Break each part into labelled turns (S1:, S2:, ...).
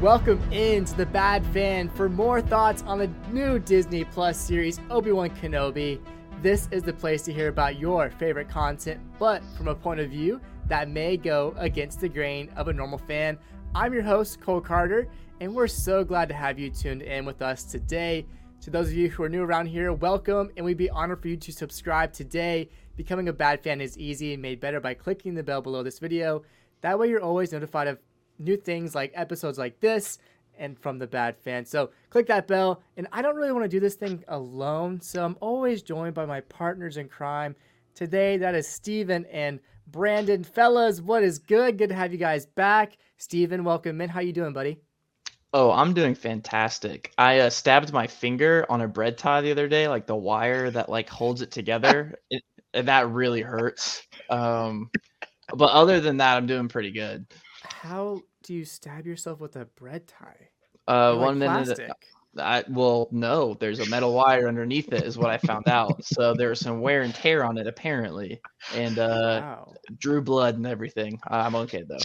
S1: Welcome into the Bad Fan for more thoughts on the new Disney Plus series Obi Wan Kenobi. This is the place to hear about your favorite content, but from a point of view that may go against the grain of a normal fan. I'm your host, Cole Carter, and we're so glad to have you tuned in with us today. To those of you who are new around here, welcome, and we'd be honored for you to subscribe today. Becoming a bad fan is easy and made better by clicking the bell below this video. That way, you're always notified of new things like episodes like this and from the bad fan. So click that bell. And I don't really want to do this thing alone, so I'm always joined by my partners in crime. Today, that is Steven and Brandon. Fellas, what is good? Good to have you guys back. Steven, welcome in. How you doing, buddy?
S2: Oh, I'm doing fantastic. I uh, stabbed my finger on a bread tie the other day, like the wire that like holds it together. it, that really hurts. Um, but other than that, I'm doing pretty good.
S1: How do you stab yourself with a bread tie?
S2: Uh, like one minute. I well, no, there's a metal wire underneath it, is what I found out. so there was some wear and tear on it apparently, and uh, wow. drew blood and everything. I'm okay though.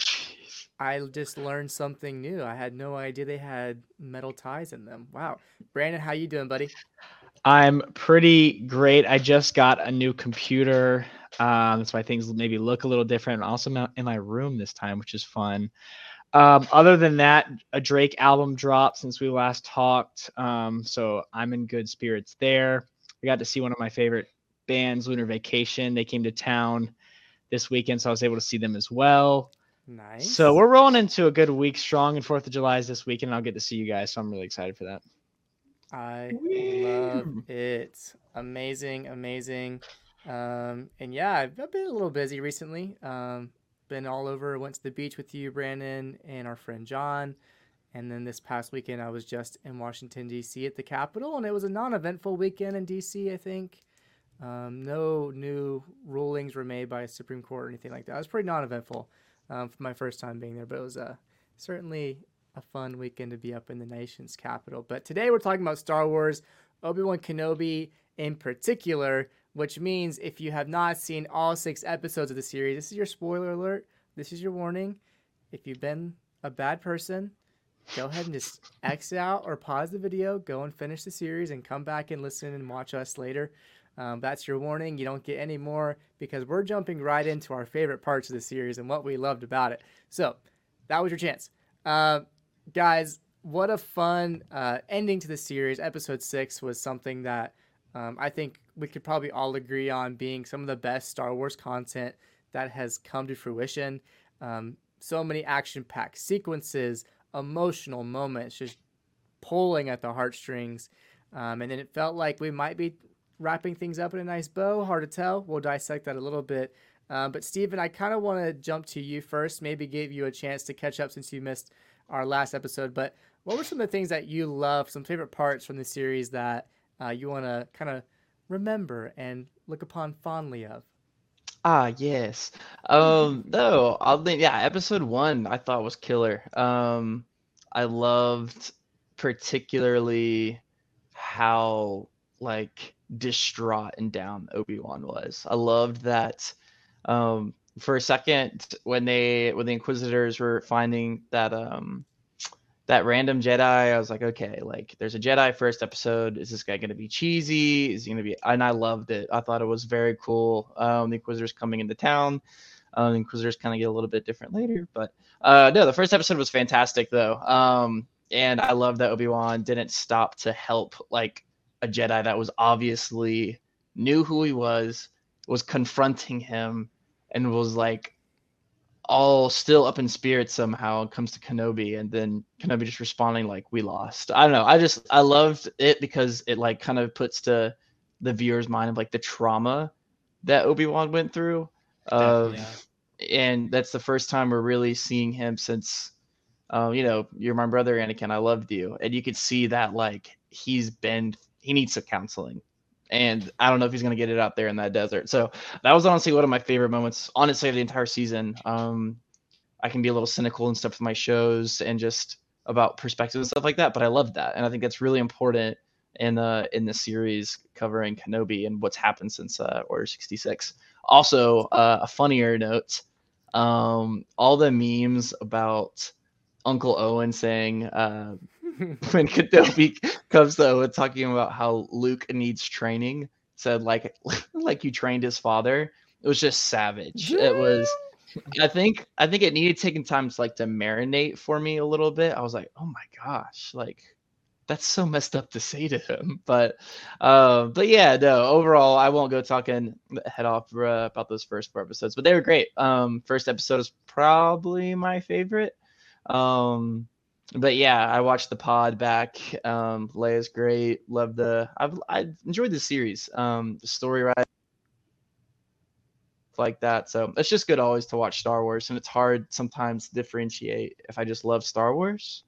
S1: I just learned something new. I had no idea they had metal ties in them. Wow, Brandon, how you doing, buddy?
S3: I'm pretty great. I just got a new computer. Um, that's why things maybe look a little different. Also in my room this time, which is fun. Um, other than that, a Drake album dropped since we last talked. Um, so I'm in good spirits there. I got to see one of my favorite bands, Lunar Vacation. They came to town this weekend, so I was able to see them as well.
S1: Nice.
S3: So we're rolling into a good week strong, and Fourth of July is this weekend. And I'll get to see you guys, so I'm really excited for that.
S1: I love it. Amazing, amazing. Um, and yeah, I've been a little busy recently. Um, been all over. Went to the beach with you, Brandon, and our friend John. And then this past weekend, I was just in Washington, D.C. at the Capitol, and it was a non eventful weekend in D.C., I think. Um, no new rulings were made by a Supreme Court or anything like that. It was pretty non eventful um, for my first time being there, but it was uh, certainly a fun weekend to be up in the nation's capital. But today we're talking about Star Wars, Obi Wan Kenobi in particular which means if you have not seen all six episodes of the series, this is your spoiler alert. This is your warning. If you've been a bad person, go ahead and just exit out or pause the video, go and finish the series, and come back and listen and watch us later. Um, that's your warning. You don't get any more because we're jumping right into our favorite parts of the series and what we loved about it. So that was your chance. Uh, guys, what a fun uh, ending to the series. Episode six was something that um, I think we could probably all agree on being some of the best Star Wars content that has come to fruition. Um, so many action packed sequences, emotional moments, just pulling at the heartstrings. Um, and then it felt like we might be wrapping things up in a nice bow. Hard to tell. We'll dissect that a little bit. Um, but Steven, I kind of want to jump to you first, maybe give you a chance to catch up since you missed our last episode. But what were some of the things that you loved, some favorite parts from the series that uh, you want to kind of remember and look upon fondly of?
S2: Ah, yes. Um, no, I'll think, yeah, episode one I thought was killer. Um, I loved particularly how like distraught and down Obi-Wan was. I loved that um for a second when they when the Inquisitors were finding that um that random Jedi, I was like, okay, like there's a Jedi first episode. Is this guy to be cheesy? Is he to be? And I loved it. I thought it was very cool. Um, the Inquisitors coming into town. Um, the Inquisitors kind of get a little bit different later, but uh, no, the first episode was fantastic though. Um, and I love that Obi Wan didn't stop to help like a Jedi that was obviously knew who he was, was confronting him, and was like all still up in spirits somehow comes to Kenobi and then Kenobi just responding like we lost. I don't know. I just I loved it because it like kind of puts to the viewer's mind of like the trauma that Obi-Wan went through. Of yeah. and that's the first time we're really seeing him since uh, you know, you're my brother Anakin, I loved you. And you could see that like he's been he needs some counseling and I don't know if he's going to get it out there in that desert. So that was honestly one of my favorite moments, honestly, of the entire season. Um, I can be a little cynical and stuff with my shows and just about perspective and stuff like that, but I love that, and I think that's really important in the in the series covering Kenobi and what's happened since uh, Order sixty six. Also, uh, a funnier note: um, all the memes about Uncle Owen saying uh, when Kenobi comes to Owen talking about how Luke needs training, said like like you trained his father. It was just savage. It was. I think I think it needed taking time to like to marinate for me a little bit. I was like, oh my gosh, like that's so messed up to say to him. But uh, but yeah, no. Overall, I won't go talking head off uh, about those first four episodes, but they were great. Um, first episode is probably my favorite. Um, but yeah, I watched the pod back. Um, Leia's great. Love the. I've I enjoyed the series. Um, the story right like that. So it's just good always to watch Star Wars, and it's hard sometimes to differentiate if I just love Star Wars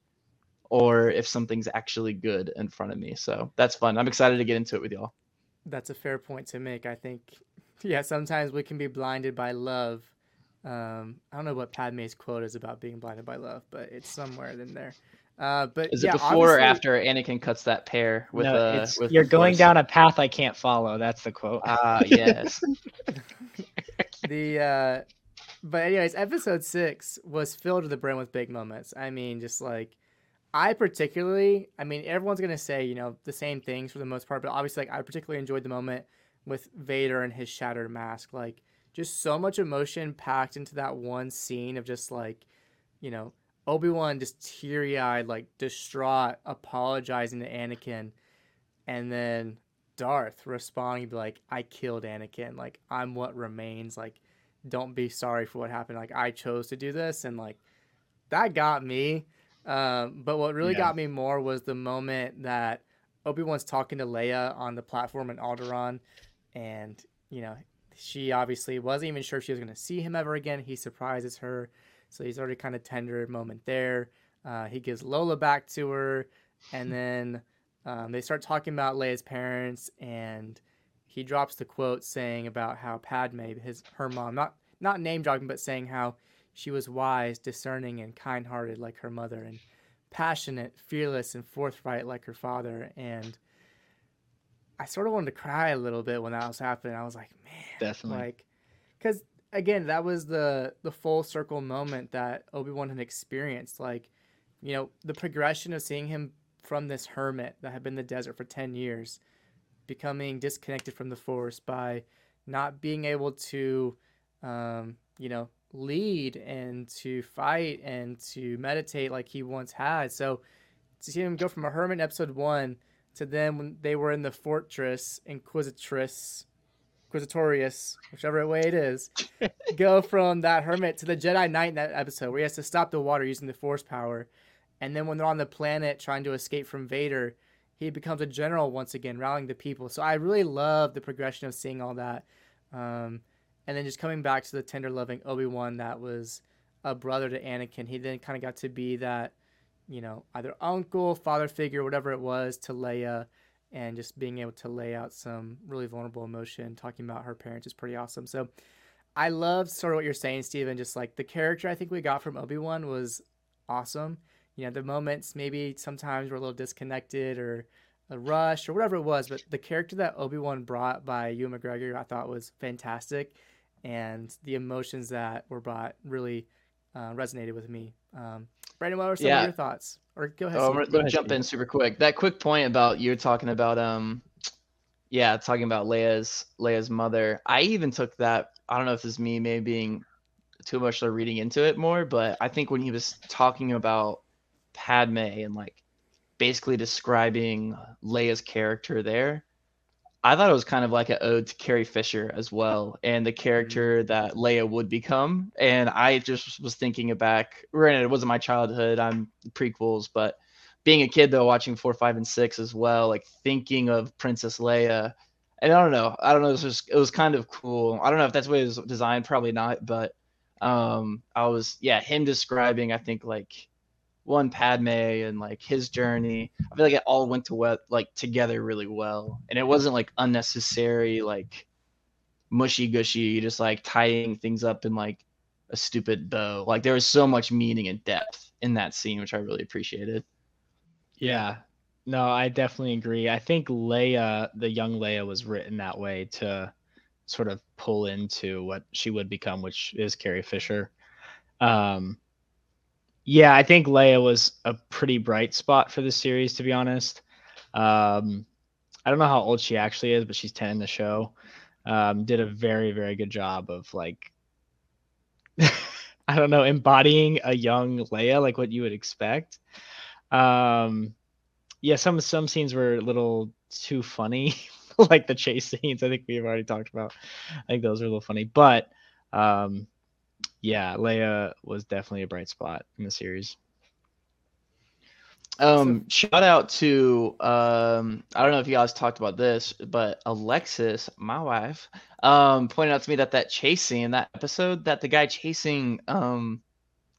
S2: or if something's actually good in front of me. So that's fun. I'm excited to get into it with y'all.
S1: That's a fair point to make. I think, yeah, sometimes we can be blinded by love. Um, I don't know what Padme's quote is about being blinded by love, but it's somewhere in there. Uh, but
S2: is
S1: yeah,
S2: it before or after Anakin cuts that pear with no, uh, with
S3: you're going force? down a path I can't follow. That's the quote.
S2: Ah, uh, yes.
S1: the uh, but anyways, episode six was filled to the brim with big moments. I mean, just like I particularly, I mean, everyone's gonna say you know the same things for the most part, but obviously, like I particularly enjoyed the moment with Vader and his shattered mask. Like, just so much emotion packed into that one scene of just like, you know, Obi Wan just teary eyed, like distraught, apologizing to Anakin, and then Darth responding, be like, "I killed Anakin. Like, I'm what remains. Like, don't be sorry for what happened. Like, I chose to do this." And like, that got me. Um, but what really yeah. got me more was the moment that Obi Wan's talking to Leia on the platform in Alderaan, and you know she obviously wasn't even sure if she was going to see him ever again. He surprises her, so he's already kind of tender moment there. Uh, he gives Lola back to her, and then um, they start talking about Leia's parents, and he drops the quote saying about how Padme, his her mom, not not name dropping, but saying how she was wise, discerning, and kind hearted like her mother, and passionate, fearless, and forthright like her father. And I sort of wanted to cry a little bit when that was happening. I was like, man,
S3: definitely.
S1: Like, because again, that was the the full circle moment that Obi Wan had experienced. Like, you know, the progression of seeing him from this hermit that had been in the desert for ten years, becoming disconnected from the Force by not being able to, um, you know, lead and to fight and to meditate like he once had. So to see him go from a hermit in episode one to them when they were in the fortress, Inquisitress, Inquisitorius, whichever way it is, go from that hermit to the Jedi Knight in that episode where he has to stop the water using the Force power. And then when they're on the planet trying to escape from Vader, he becomes a general once again, rallying the people. So I really love the progression of seeing all that. Um, and then just coming back to the tender loving Obi-Wan that was a brother to Anakin. He then kind of got to be that, you know, either uncle, father figure, whatever it was to Leia and just being able to lay out some really vulnerable emotion talking about her parents is pretty awesome. So I love sort of what you're saying, Steven. Just like the character I think we got from Obi-Wan was awesome. You know, the moments maybe sometimes were a little disconnected or a rush or whatever it was, but the character that Obi-Wan brought by Ewan McGregor I thought was fantastic and the emotions that were brought really uh, resonated with me. Um, Brandon, what were some yeah. of your thoughts? Or go ahead.
S2: Oh, let me jump in super quick. That quick point about you talking about, um, yeah, talking about Leia's Leia's mother. I even took that. I don't know if this is me maybe being too much of reading into it more, but I think when he was talking about Padme and like basically describing Leia's character there, I thought it was kind of like an ode to Carrie Fisher as well, and the character mm-hmm. that Leia would become. And I just was thinking back. Granted, it wasn't my childhood. I'm prequels, but being a kid though, watching four, five, and six as well, like thinking of Princess Leia. And I don't know. I don't know. It was just, it was kind of cool. I don't know if that's what it was designed. Probably not. But um, I was yeah him describing. I think like one Padme and like his journey. I feel like it all went to what like together really well, and it wasn't like unnecessary like mushy gushy, just like tying things up in like a stupid bow. Like there was so much meaning and depth in that scene, which I really appreciated.
S3: Yeah. No, I definitely agree. I think Leia, the young Leia, was written that way to sort of pull into what she would become, which is Carrie Fisher. Um, Yeah, I think Leia was a pretty bright spot for the series, to be honest. Um, I don't know how old she actually is, but she's 10 in the show. Um, did a very, very good job of like, I don't know, embodying a young Leia, like what you would expect. Um, yeah, some some scenes were a little too funny, like the chase scenes. I think we've already talked about. I think those are a little funny, but um, yeah, Leia was definitely a bright spot in the series.
S2: Um, shout out to um, I don't know if you guys talked about this, but Alexis, my wife, um, pointed out to me that that chase scene, that episode, that the guy chasing um,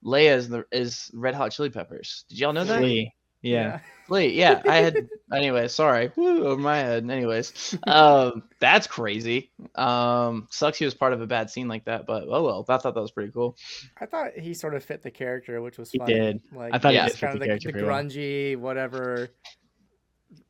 S2: Leia is the is Red Hot Chili Peppers. Did y'all know that?
S3: Lee, yeah.
S2: Wait, yeah, I had. anyway, sorry. Woo, over my head. Anyways, um, that's crazy. Um, sucks he was part of a bad scene like that, but oh well. I thought that was pretty cool.
S1: I thought he sort of fit the character, which was
S3: He did.
S1: Like,
S3: I thought
S2: he
S1: he's
S2: did
S1: kind of
S3: the
S1: the, the
S3: pretty well.
S1: grungy, whatever.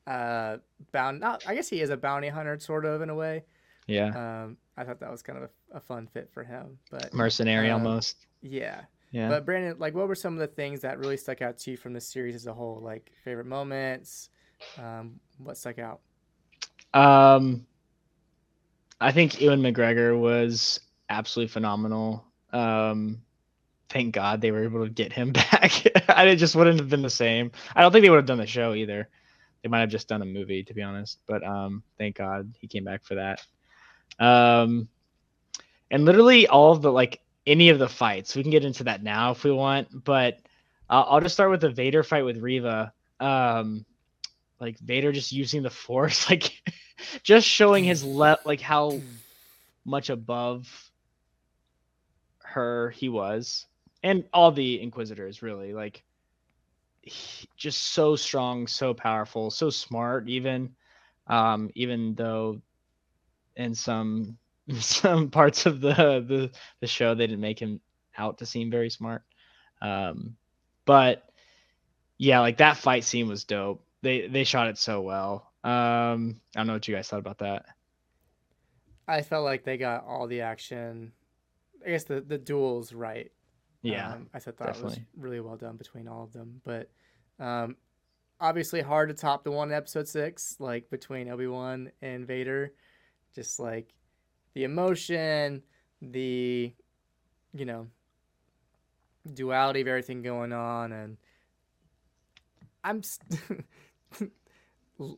S1: Uh, bound. Not. I guess he is a bounty hunter, sort of in a way.
S3: Yeah.
S1: Um, I thought that was kind of a, a fun fit for him. But
S3: Mercenary
S1: um,
S3: almost.
S1: yeah.
S3: Yeah.
S1: But Brandon, like, what were some of the things that really stuck out to you from the series as a whole? Like favorite moments, um, what stuck out?
S3: Um, I think Ewan McGregor was absolutely phenomenal. Um, thank God they were able to get him back. I it just wouldn't have been the same. I don't think they would have done the show either. They might have just done a movie, to be honest. But um, thank God he came back for that. Um, and literally all of the like any of the fights. We can get into that now if we want, but uh, I'll just start with the Vader fight with Reva. Um, like Vader just using the Force, like just showing his le- like how much above her he was, and all the Inquisitors really like he- just so strong, so powerful, so smart. Even, um, even though in some some parts of the the the show they didn't make him out to seem very smart, um, but yeah, like that fight scene was dope. They they shot it so well. Um, I don't know what you guys thought about that.
S1: I felt like they got all the action. I guess the the duels right.
S3: Yeah,
S1: Um, I thought that was really well done between all of them. But um, obviously hard to top the one in episode six, like between Obi Wan and Vader. Just like the emotion, the you know duality of everything going on, and I'm. St-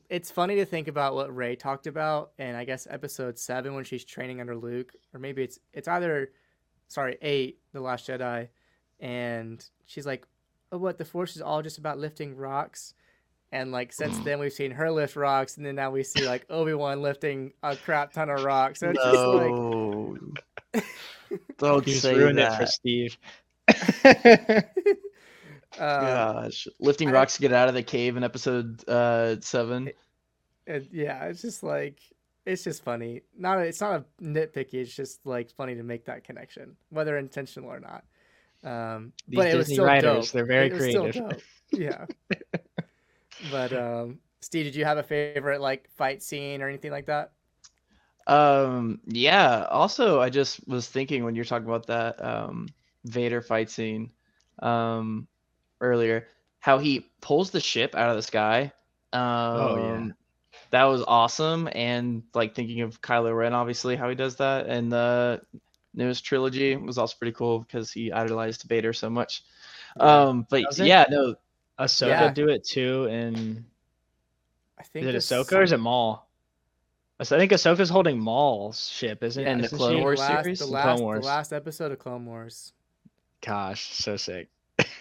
S1: it's funny to think about what Rey talked about, and I guess episode seven when she's training under Luke, or maybe it's it's either, sorry, eight, the Last Jedi, and she's like, "Oh, what? The Force is all just about lifting rocks." And like since then we've seen her lift rocks, and then now we see like Obi Wan lifting a crap ton of rocks. So it's just like
S2: No. Don't
S3: You just
S2: say
S3: ruined it for
S2: that.
S3: Steve.
S1: um,
S2: Gosh, lifting
S1: I-
S2: rocks to get out of the cave in episode uh seven.
S1: And yeah, it's just like it's just funny. Not it's not a nitpicky. It's just like funny to make that connection, whether intentional or not. Um,
S3: These
S1: but it was
S3: Disney
S1: still
S3: writers,
S1: dope.
S3: they're very
S1: It was still
S3: creative.
S1: dope. Yeah. but um, Steve, did you have a favorite like fight scene or anything like that?
S2: Um, yeah. Also, I just was thinking when you're talking about that um Vader fight scene um earlier, how he pulls the ship out of the sky. Um,
S3: Oh, yeah.
S2: that was awesome. And like thinking of Kylo Ren, obviously, how he does that, and the newest trilogy was also pretty cool because he idolized Vader so much. Um, but yeah, no,
S3: Ahsoka
S1: Yeah.
S3: do it too, and
S1: I think
S3: is it
S1: this-
S3: Ahsoka or is it Maul? I think Ahsoka's holding Maul's ship, isn't it?
S2: And the
S3: isn't
S2: Clone
S3: she?
S2: Wars
S1: last,
S2: series?
S1: The
S2: The
S1: last,
S3: Clone
S1: the
S3: Wars.
S1: last episode of Clone Wars,
S3: Gosh, so sick.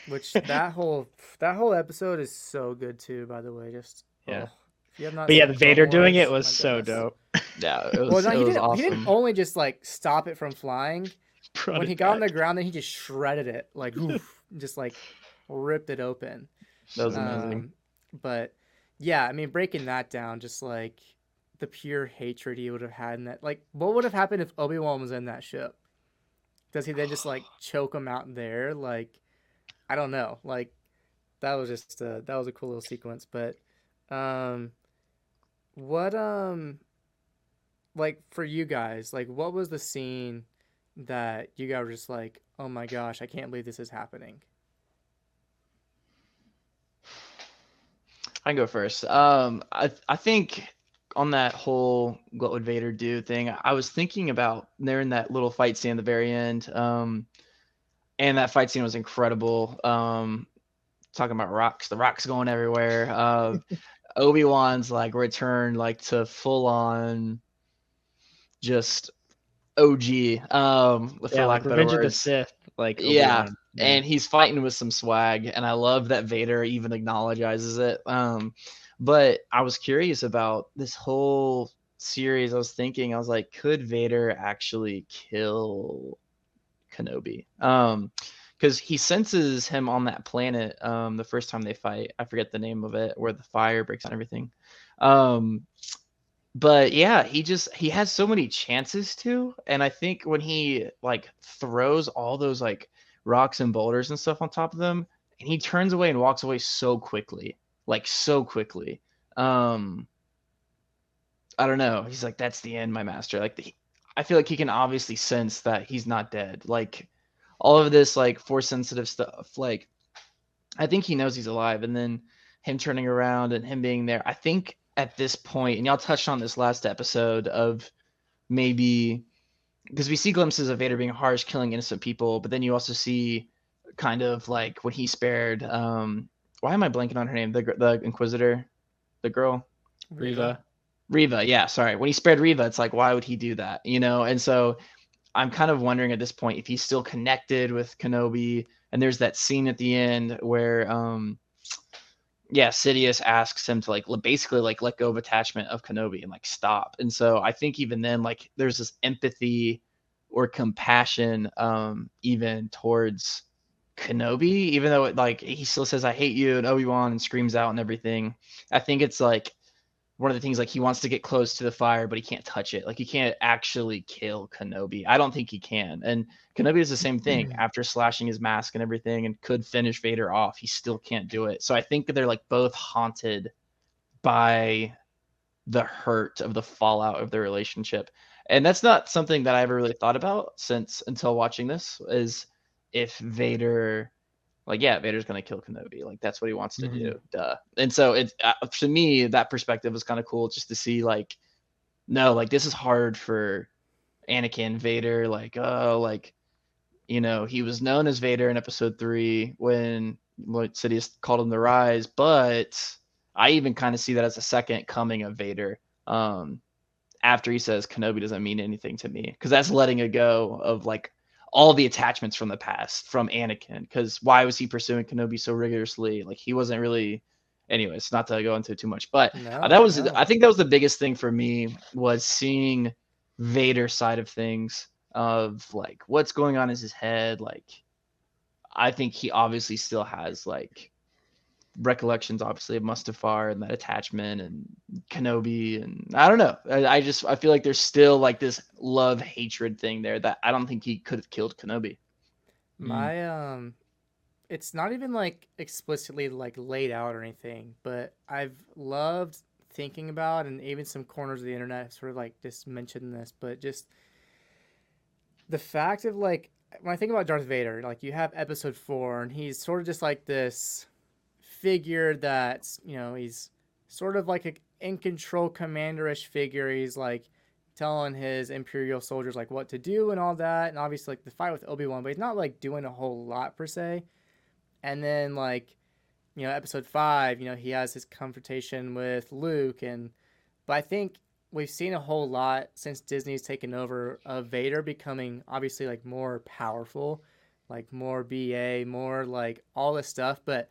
S1: which that whole that whole episode is so good too. By the way, just
S3: Yeah.
S1: oh, if you have not
S3: But yeah,
S1: seen
S3: the
S1: Clone
S3: Vader doing it was so dope.
S2: yeah, it was,
S1: Well, no,
S2: it
S1: he
S2: was
S1: didn't. He didn't only just like stop it from flying.
S3: Brought
S1: when he got on the ground, then he just shredded it, like oof, just like ripped it open.
S2: That was amazing.
S1: Um, but yeah, I mean, breaking that down, just like the pure hatred he would have had in that. Like, what would have happened if Obi Wan was in that ship? Does he then just like choke him out there? Like, I don't know. Like, that was just uh, that was a cool little sequence. But, um, what um, like for you guys, like, what was the scene that you guys were just like, oh my gosh, I can't believe this is happening?
S2: I go first. Um, I I think on that whole what would Vader do thing, I was thinking about there in that little fight scene at the very end. Um, and that fight scene was incredible. Um, talking about rocks, the rocks going everywhere. Uh, Obi Wan's like return, like to full on, just OG. Um, for
S3: Yeah,
S2: lack
S3: like
S2: of
S3: Revenge of the. Sith. Like
S2: Yeah, And he's fighting with some swag and i love that vader even acknowledges it. Um but i was curious about this whole series. I was thinking i was like could vader actually kill kenobi? Um because he senses him on that planet um the first time they fight. I forget the name of it where the fire breaks on everything. Um but yeah he just he has so many chances to and i think when he like throws all those like rocks and boulders and stuff on top of them and he turns away and walks away so quickly like so quickly. Um i don't know. He's like that's the end my master. Like the, i feel like he can obviously sense that he's not dead. Like all of this like force sensitive stuff like i think he knows he's alive and then him turning around and him being there i think at this point and y'all touched on this last episode of maybe because we see glimpses of Vader being harsh, killing innocent people, but then you also see kind of like when he spared. Um, why am I blanking on her name? The the Inquisitor, the girl,
S3: Reva.
S2: Reva. Yeah, sorry. When he spared Reva, it's like why would he do that? You know, and so I'm kind of wondering at this point if he's still connected with Kenobi. And there's that scene at the end where, um, yeah, Sidious asks him to like basically like let go of attachment of Kenobi and like stop. And so I think even then, like there's this empathy or compassion, um, even towards Kenobi, even though it like he still says I hate you and Obi Wan and screams out and everything. I think it's like one of the things like he wants to get close to the fire, but he can't touch it. Like he can't actually kill Kenobi. I don't think he can. And Kenobi is the same thing hmm. after slashing his mask and everything and could finish Vader off. He still can't do it. So I think they're like both haunted by the hurt of the fallout of their relationship. And that's not something that I ever really thought about since until watching this is if Vader like yeah, Vader's gonna kill Kenobi. Like that's what he wants to do. Duh. And so it's uh, to me that perspective was kind of cool just to see like no, like this is hard for Anakin Vader. Like oh, like you know he was known as Vader in Episode three when Lord Sidious called him the Rise, but I even kind of see that as a second coming of Vader. Um, after he says Kenobi doesn't mean anything to me, because that's letting it go of like all the attachments from the past from Anakin. Because why was he pursuing Kenobi so rigorously? Like he wasn't really. Anyways, not to go into too much, but
S1: No,
S2: uh, that was
S1: no.
S2: I think that was the biggest thing for me was seeing Vader's side of things of like what's going on in his head. Like I think he obviously still has like recollections obviously of Mustafar and that attachment and Kenobi and I don't know. I, I just I feel like there's still like this love hatred thing there that I don't think he could have killed Kenobi.
S1: My um it's not even like explicitly like laid out or anything, but I've loved thinking about and even some corners of the internet sort of like just mentioned this, but just the fact of like when I think about Darth Vader, like you have episode four and he's sort of just like this figure that's you know, he's sort of like a in control commanderish figure. He's like telling his imperial soldiers like what to do and all that and obviously like the fight with obi-wan but he's not like doing a whole lot per se and then like you know episode five you know he has his confrontation with luke and but i think we've seen a whole lot since disney's taken over of vader becoming obviously like more powerful like more ba more like all this stuff but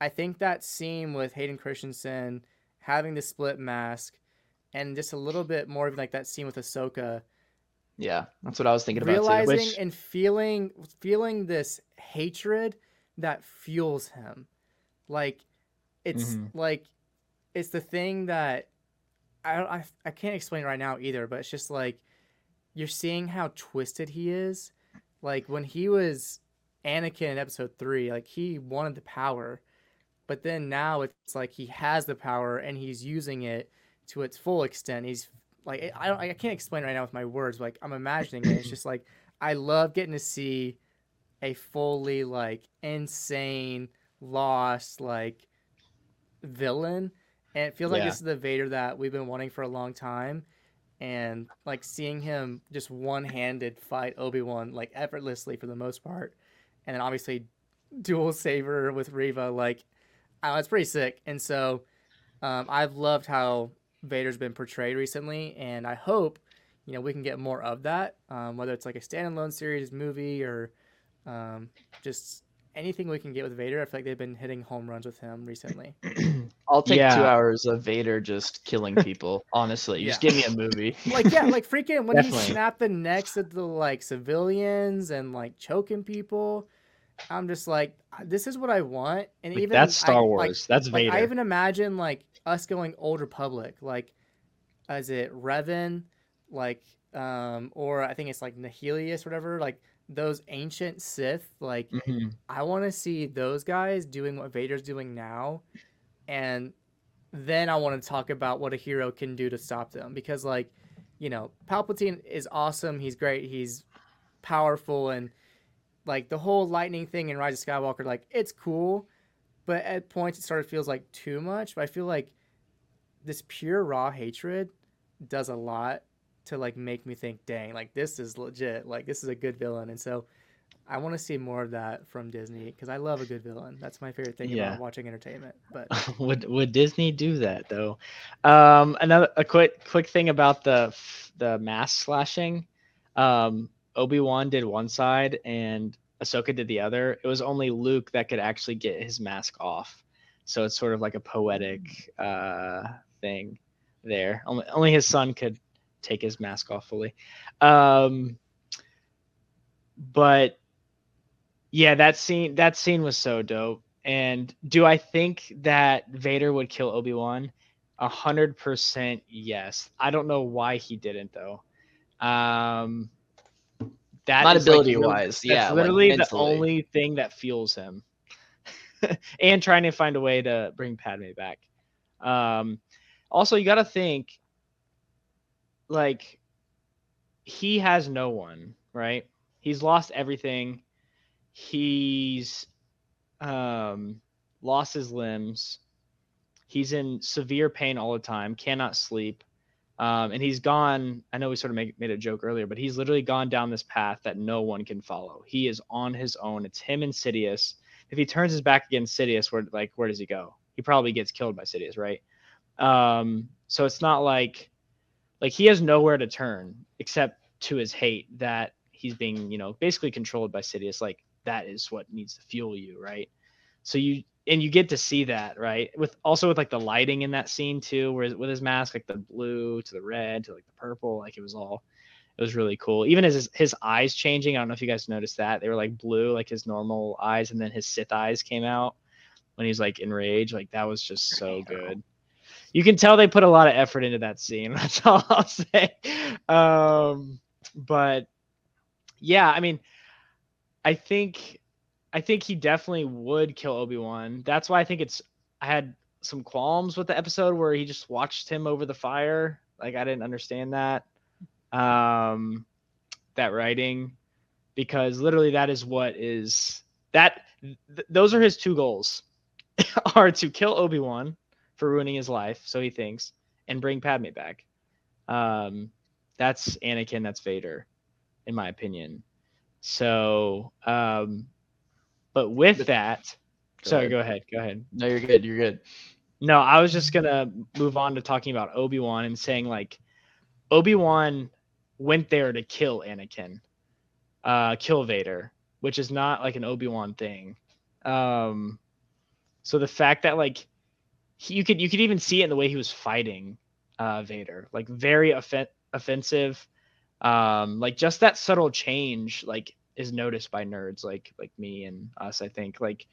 S1: i think that scene with hayden christensen having the split mask and just a little bit more of like that scene with Ahsoka,
S2: Yeah, that's what I was thinking about too.
S1: realizing
S3: Which-
S1: and feeling feeling this hatred that fuels him. Like it's
S3: Mhm.
S1: like it's the thing that I, don't- I I can't explain right now either, but it's just like you're seeing how twisted he is. Like when he was Anakin in episode 3, like he wanted the power, but then now it's like he has the power and he's using it to its full extent. He's like I don't I can't explain right now with my words. But like I'm imagining it. It's just like I love getting to see a fully like insane, lost, like villain, and it feels like this is the Vader that we've been wanting for a long time. And like seeing him just one-handed fight Obi Wan like effortlessly for the most part, and then obviously dual saber with Reva, like uh, it's pretty sick. And so um, I've loved how Vader's been portrayed recently, and I hope you know we can get more of that, um, whether it's like a standalone series, movie, or um, just anything we can get with Vader. I feel like they've been hitting home runs with him recently.
S2: I'll take
S3: Yeah.
S2: two hours of Vader just killing people. honestly, just give me a movie.
S1: Like yeah, like freaking when he
S3: Definitely.
S1: snapped the necks of the like civilians and like choking people. I'm just like, this is what I want, and
S3: Like,
S1: even
S3: that's
S1: I-
S3: Star
S1: like,
S3: Wars. that's
S1: Like
S3: Vader.
S1: I even imagine like us going Old Republic, like is it Revan, like um, or I think it's like Nihilus, whatever, like those ancient Sith. Like
S3: Mhm.
S1: I want to see those guys doing what Vader's doing now, and then I want to talk about what a hero can do to stop them because like you know Palpatine is awesome, he's great, he's powerful, and like the whole lightning thing in Rise of Skywalker, like it's cool, but at points it sort of feels like too much. But I feel like this pure raw hatred does a lot to like make me think, dang, like this is legit, like this is a good villain, and so I want to see more of that from Disney because I love a good villain. That's my favorite thing
S3: Yeah.
S1: about watching entertainment. But
S3: would would Disney do that though? Um, another a quick quick thing about the the mask slashing. Um, Obi Wan did one side and Ahsoka did the other. It was only Luke that could actually get his mask off, so it's sort of like a poetic uh, thing there. Only only his son could take his mask off fully. Um, but yeah, that scene that scene was so dope. And do I think that Vader would kill Obi Wan? A hundred percent yes. I don't know why he didn't though. Um, that
S2: Not
S3: like,
S2: ability
S3: really-
S2: wise,
S3: that's
S2: yeah. like,
S3: literally the only thing that fuels him. and trying to find a way to bring Padme back. Um, also, you got to think, like, he has no one, right? He's lost everything. He's um, lost his limbs. He's in severe pain all the time, cannot sleep. Um, and he's gone. I know we sort of make, made a joke earlier, but he's literally gone down this path that no one can follow. He is on his own. It's him and Sidious. If he turns his back against Sidious, where like where does he go? He probably gets killed by Sidious, right? Um, so it's not like like he has nowhere to turn except to his hate that he's being you know basically controlled by Sidious. Like that is what needs to fuel you, right? So you and you get to see that right? With also with like the lighting in that scene too where with his mask like the blue to the red to like the purple like it was all it was really cool. Even as his, his eyes changing i don't know if you guys noticed that they were like blue like his normal eyes and then his sith eyes came out when he's like enraged like that was just so good. You can tell they put a lot of effort into that scene that's all i'll say. Um but yeah i mean i think I think he definitely would kill Obi Wan. That's why I think it's. I had some qualms with the episode where he just watched him over the fire. Like I didn't understand that, um, that writing, because literally that is what is that. Th- those are his two goals, are to kill Obi Wan for ruining his life, so he thinks, and bring Padme back. Um, that's Anakin. That's Vader, in my opinion. So, um, but with that,
S2: Go
S3: sorry,
S2: ahead.
S3: go ahead, go ahead.
S2: No, you're good. You're good.
S3: No, I was just gonna move on to talking about Obi Wan and saying like Obi Wan went there to kill Anakin, uh, kill Vader, which is not like an Obi Wan thing. Um, so the fact that like he, you could you could even see it in the way he was fighting uh, Vader, like very offen- offensive. Um, like just that subtle change, like is noticed by nerds like like me and us. I think like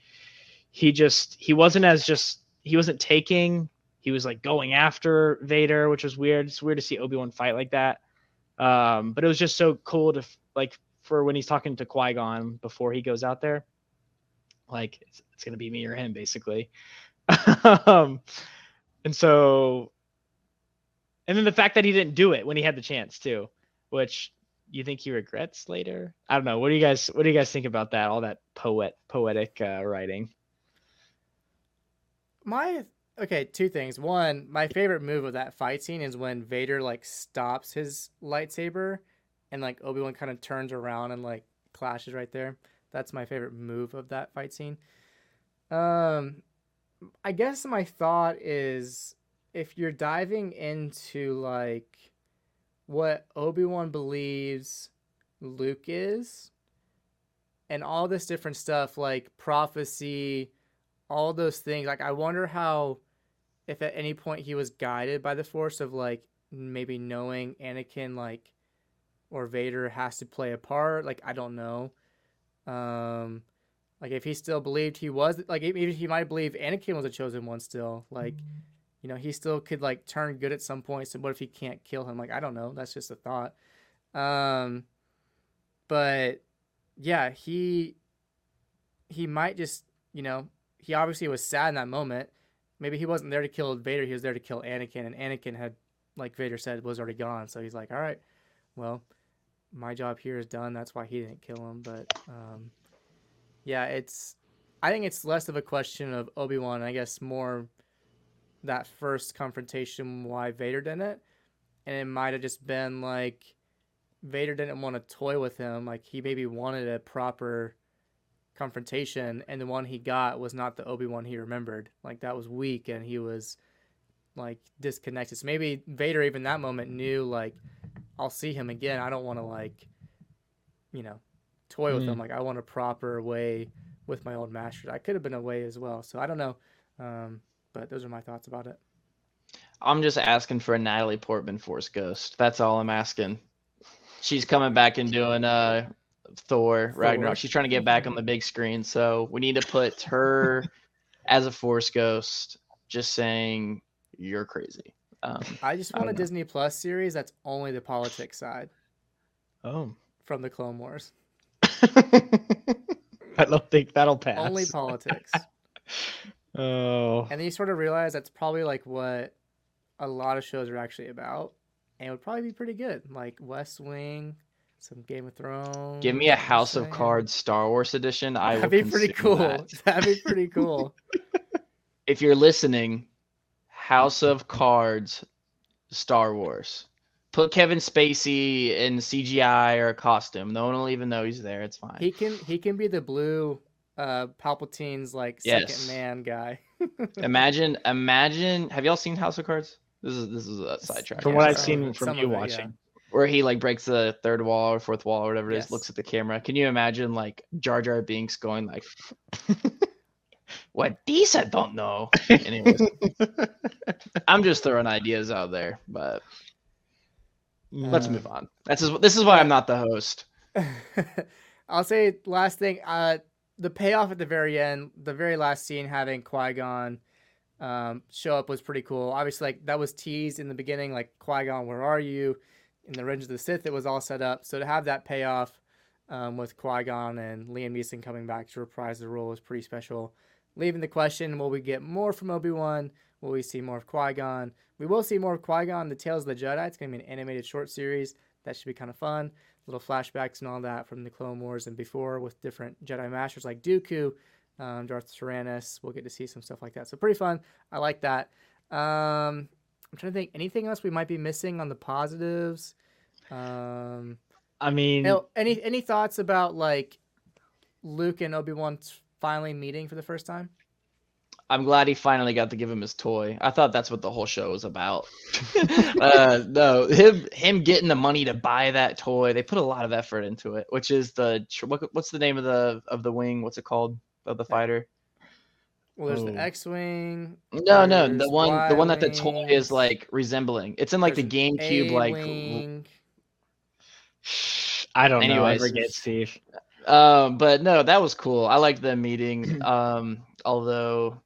S3: he just he wasn't as just he wasn't taking he was like going after Vader, which was weird. It's weird to see Obi Wan fight like that. Um, but it was just so cool to like for when he's talking to Qui Gon before he goes out there. Like it's, it's gonna be me or him basically. um, and so, and then the fact that he didn't do it when he had the chance too, which you think he regrets later. I don't know. What do you guys What do you guys think about that? All that poet poetic uh, writing.
S1: my okay, two things. One, my favorite move of that fight scene is when Vader like stops his lightsaber and like Obi-Wan kind of turns around and like clashes right there. That's my favorite move of that fight scene. Um I guess my thought is if you're diving into like what Obi-Wan believes Luke is and all this different stuff like prophecy, all those things, like I wonder how if at any point he was guided by the force of like maybe knowing Anakin like or Vader has to play a part, like I don't know. Um like if he still believed he was like maybe he might believe Anakin was a chosen one still. Like you know, he still could like turn good at some point. So what if he can't kill him? Like I don't know. That's just a thought. Um but yeah, he he might just, you know, he obviously was sad in that moment. Maybe he wasn't there to kill Vader, he was there to kill Anakin and Anakin had like Vader said was already gone. So he's like, "All right. Well, my job here is done. That's why he didn't kill him." But um yeah, it's I think it's less of a question of Obi-Wan, I guess more that first confrontation why Vader did it. And it might have just been like Vader didn't want to toy with him. Like he maybe wanted a proper confrontation, and the one he got was not the Obi Wan he remembered. Like that was weak, and he was like disconnected. So maybe Vader even that moment knew like I'll see him again. I don't want to like you know toy with mm. him. Like I want a proper way with my old master. I could have been a way as well. So I don't know. Um, but those are my thoughts about it.
S2: I'm just asking for a Natalie Portman Force Ghost. That's all I'm asking. She's coming back and doing uh Thor Ragnarok. She's trying to get back on the big screen, so we need to put her as a Force Ghost. Just saying, you're crazy. Um,
S1: I just want I a know. Disney Plus series that's only the politics side.
S3: Oh,
S1: from the Clone Wars.
S3: I don't think that'll pass.
S1: Only politics.
S3: oh.
S1: And then you sort of realize that's probably like what a lot of shows are actually about, and it would probably be pretty good, like West Wing, some Game of Thrones.
S2: Give me a House of Cards Star Wars edition. I
S1: That'd be pretty cool. That. That'd be pretty cool.
S2: if you're listening, House of Cards Star Wars. Put Kevin Spacey in CGI or a costume. No one will even know he's there. It's fine.
S1: He can he can be the blue uh Palpatine's like yes. second man guy.
S2: imagine imagine have y'all seen House of Cards? This is this is a sidetrack.
S3: From what I've seen from you watching. yeah
S2: where he like breaks the third wall or fourth wall or whatever it yes. is, looks at the camera. Can you imagine like Jar Jar Binks going like, "What these I don't know." Anyways, I'm just throwing ideas out there, but let's move on. That's just, this is why I'm not the host.
S1: I'll say last thing. Uh, the payoff at the very end, the very last scene, having Qui Gon um, show up was pretty cool. Obviously, like that was teased in the beginning, like Qui Gon, where are you? in the Revenge of the Sith, it was all set up. So to have that payoff um, with Qui Gon and Liam Neeson coming back to reprise the role was pretty special. Leaving the question: Will we get more from Obi Wan? Will we see more of Qui Gon? We will see more of Qui Gon. The Tales of the Jedi. It's going to be an animated short series. That should be kind of fun. Little flashbacks and all that from the Clone Wars and before with different Jedi Masters like Dooku, um, Darth Tyrannus. We'll get to see some stuff like that. So pretty fun. I like that. Um, I'm trying to think anything else we might be missing on the positives. Um,
S3: I mean,
S1: any any thoughts about like Luke and Obi Wan finally meeting for the first time?
S2: I'm glad he finally got to give him his toy. I thought that's what the whole show was about. uh, no, him him getting the money to buy that toy. They put a lot of effort into it, which is the what, what's the name of the of the wing? What's it called of the fighter?
S1: Well, there's oh. the X-wing.
S2: No, no, the one, Y-wing, the one that the toy is like resembling. It's in like the GameCube, like.
S3: I don't Anyways, know. I forget, Steve.
S2: Um, but no, that was cool. I liked the meeting. Um, although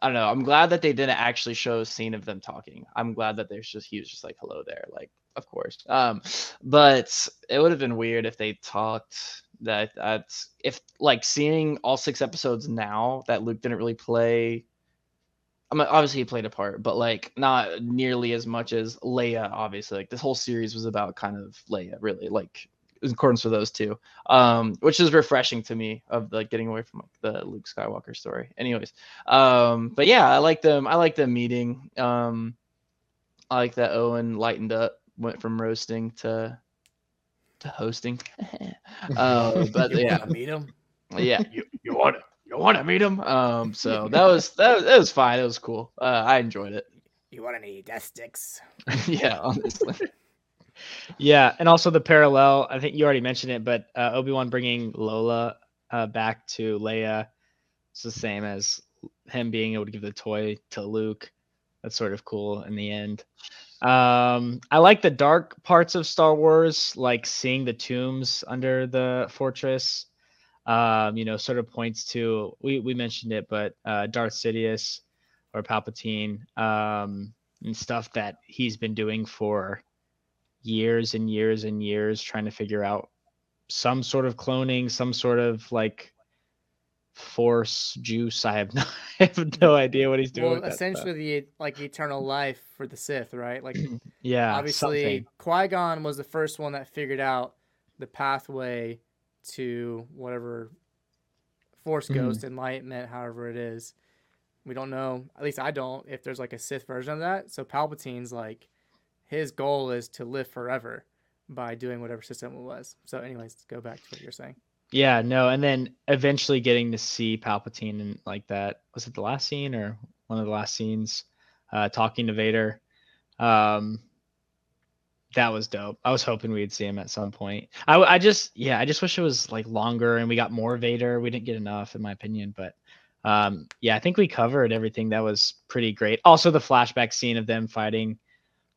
S2: I don't know. I'm glad that they didn't actually show a scene of them talking. I'm glad that there's just he was just like hello there, like of course. Um, but it would have been weird if they talked that that's if like seeing all six episodes now that Luke didn't really play. I mean, obviously he played a part, but like not nearly as much as Leia. Obviously, like this whole series was about kind of Leia, really. Like in accordance with those two, um, which is refreshing to me of like getting away from like the Luke Skywalker story. Anyways, um, but yeah, I like them. I like them meeting. Um, I like that Owen lightened up, went from roasting to to hosting. uh, but
S1: You
S2: yeah,
S1: meet him.
S2: yeah, you you want to you want to meet him. Um, so that was that was, that was fine. It was cool. Uh, I enjoyed it.
S1: You want any death sticks?
S2: yeah, honestly.
S3: Yeah, and also the parallel. I think you already mentioned it, but uh, Obi Wan bringing Lola uh, back to Leia. It's the same as him being able to give the toy to Luke. That's sort of cool in the end. Um, I like the dark parts of Star Wars, like seeing the tombs under the fortress. Um, you know, sort of points to we we mentioned it, but uh, Darth Sidious or Palpatine um, and stuff that he's been doing for years and years and years trying to figure out some sort of cloning, some sort of like force juice. I have no, I have no idea what he's doing.
S1: Well,
S3: with that
S1: essentially the like eternal life for the Sith, right? Like
S3: yeah,
S1: obviously. Qui Gon was the first one that figured out the pathway to whatever Force
S3: Mhm.
S1: Ghost enlightenment, however it is. We don't know. At least I don't. If there's like a Sith version of that, so Palpatine's like his goal is to live forever by doing whatever system it was. So, anyways, go back to what you're saying.
S3: Yeah, no, and then eventually getting to see Palpatine and like that. Was it the last scene or one of the last scenes? Uh, talking to Vader. Um, that was dope. I was hoping we'd see him at some point. I, I just, yeah, I just wish it was like longer and we got more Vader. We didn't get enough, in my opinion. But um, yeah, I think we covered everything. That was pretty great. Also, the flashback scene of them fighting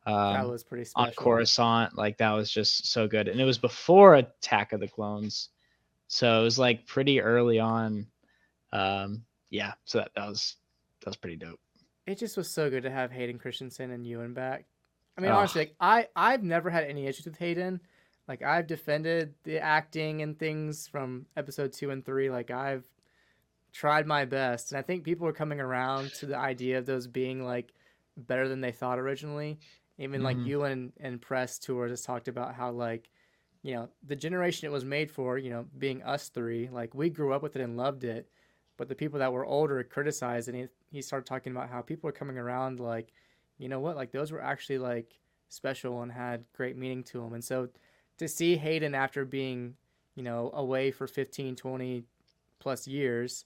S3: um,
S1: that was pretty special.
S3: on Coruscant, like that was just so good. And it was before Attack of the Clones, so it was like pretty early on. Um, yeah, so that, that was that was pretty dope.
S1: it just was so good to have Hayden Christensen and Ewan back. I mean,
S3: Ugh.
S1: honestly, like, I I've never had any issues with Hayden. Like I've defended the acting and things from episode two and three. Like I've tried my best, and I think people are coming around to the idea of those being like better than they thought originally. Even like
S3: Mhm.
S1: Ewan and Press Tour just talked about how like you know the generation it was made for. You know, being us three, like we grew up with it and loved it. But the people that were older criticized, and he, he started talking about how people are coming around like you know what like those were actually like special and had great meaning to them and so to see hayden after being you know away for 15 20 plus years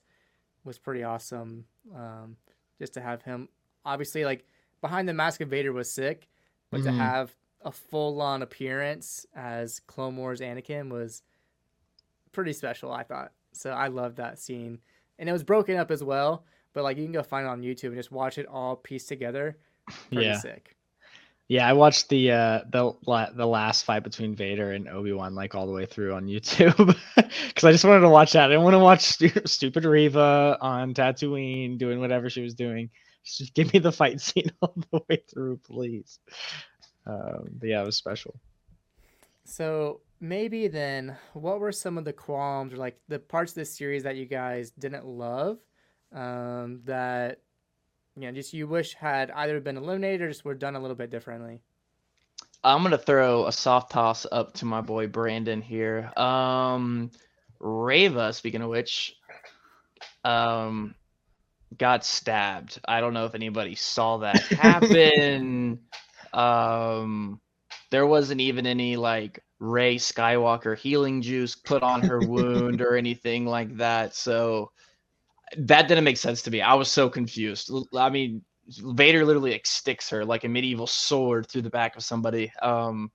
S1: was pretty awesome um, just to have him obviously like behind the mask of vader was sick but to
S3: Mhm.
S1: have a full-on appearance as clone wars anakin was pretty special i thought so i loved that scene and it was broken up as well but like you can go find it on youtube and just watch it all pieced together pretty
S3: Yeah.
S1: sick
S3: Yeah, I watched the uh the la- the last fight between Vader and Obi Wan like all the way through on YouTube because I just wanted to watch that. I didn't want to watch stu- stupid Reva on Tatooine doing whatever she was doing. Just give me the fight scene all the way through, please. Um, but yeah, it was special.
S1: So maybe then, what were some of the qualms or like the parts of this series that you guys didn't love, um, that you know just you wish had either been eliminated or just were done a little bit differently?
S2: I'm gonna throw a soft toss up to my boy Brandon here. Um, Reva, speaking of which, um, got stabbed. I don't know if anybody saw that happen. um, there wasn't even any like Rey Skywalker healing juice put on her wound or anything like that. So that didn't make sense to me. I was so confused. I mean, Vader literally like, sticks her like a medieval sword through the back of somebody. Um,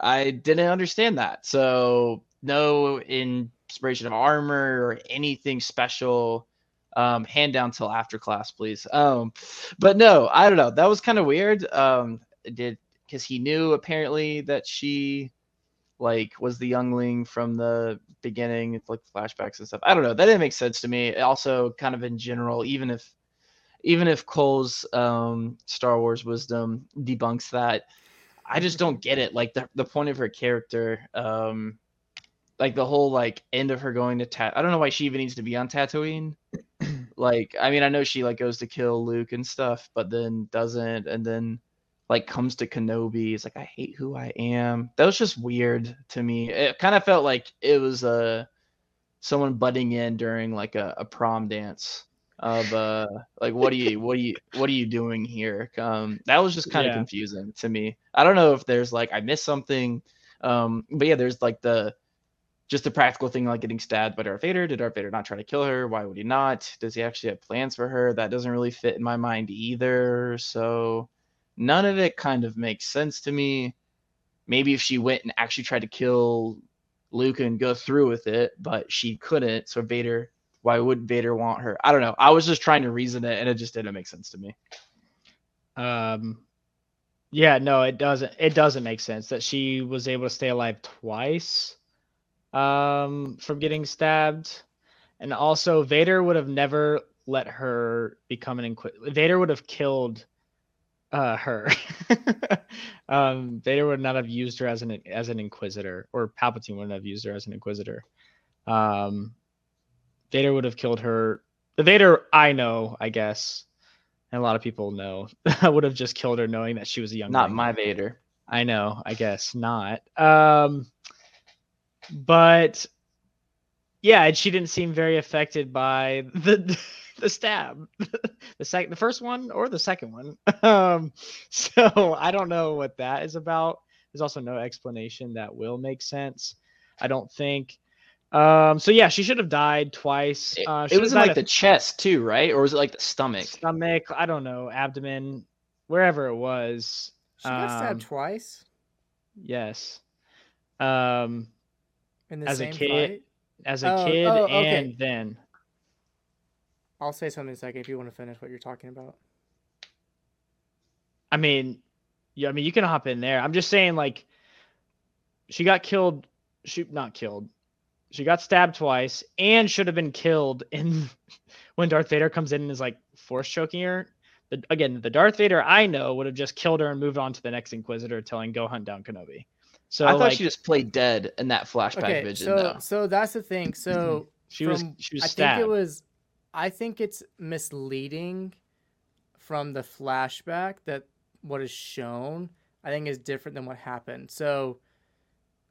S2: I didn't understand that. So no inspiration of armor or anything special. Um, hand down till after class, please. Um, but no, I don't know. That was kind of weird. Um, did because he knew apparently that she like was the youngling from the beginning, it's like flashbacks and stuff. I don't know. That didn't make sense to me. Also, kind of in general, even if even if Cole's um, Star Wars wisdom debunks that, I just don't get it. Like the the point of her character, um, like the whole like end of her going to Tat. I don't know why she even needs to be on Tatooine. Like, I mean, I know she like goes to kill Luke and stuff, but then doesn't, and then like comes to Kenobi. It's like I hate who I am. That was just weird to me. It kind of felt like it was uh someone butting in during like a, a prom dance of uh like what are you what are you what are you doing here? Um that was just kind of
S3: Yeah.
S2: confusing to me. I don't know if there's like I missed something. Um but yeah, there's like the just the practical thing like getting stabbed by Darth Vader. Did Darth Vader not try to kill her? Why would he not? Does he actually have plans for her? That doesn't really fit in my mind either. So none of it kind of makes sense to me. Maybe if she went and actually tried to kill Luke and go through with it, but she couldn't. So Vader, why would Vader want her? I don't know. I was just trying to reason it and it just didn't make sense to me.
S3: Um, yeah, no, it doesn't. It doesn't make sense that she was able to stay alive twice, um, from getting stabbed, and also Vader would have never let her become an inquisitor. Vader would have killed, uh, her. um, Vader would not have used her as an as an inquisitor, or Palpatine wouldn't have used her as an inquisitor. Um, Vader would have killed her. The Vader I know, I guess, and a lot of people know, I would have just killed her knowing that she was a young.
S2: Not my Vader.
S3: I know. I guess not. Um, but yeah, and she didn't seem very affected by the the stab, the second, the first one or the second one. Um, so I don't know what that is about. There's also no explanation that will make sense. I don't think. Um, so yeah, she should have died twice.
S2: It,
S3: Uh,
S2: it
S3: should
S2: was in
S3: died
S2: like the chest too, right? Or was it like the stomach?
S3: stomach. I don't know, abdomen, wherever it was.
S1: She got stabbed
S3: Um,
S1: twice
S3: Yes. Um,
S1: in the
S3: as a kid-
S1: fight.
S3: as a
S1: Oh,
S3: kid
S1: oh, okay.
S3: and then
S1: I'll say something in a second if you want to finish what you're talking about.
S3: I mean, yeah, I mean you can hop in there. I'm just saying like she got killed she not killed. She got stabbed twice and should have been killed in when Darth Vader comes in and is like force choking her. The, again, the Darth Vader I know would have just killed her and moved on to the next Inquisitor, telling go hunt down Kenobi. So
S2: I thought
S3: like,
S2: she just played dead in that flashback
S1: Okay,
S2: vision
S1: so
S2: though.
S1: so that's the thing. So mm-hmm.
S3: she was she was
S1: I
S3: stabbed.
S1: think it was. I think it's misleading from the flashback that what is shown. I think is different than what happened. So,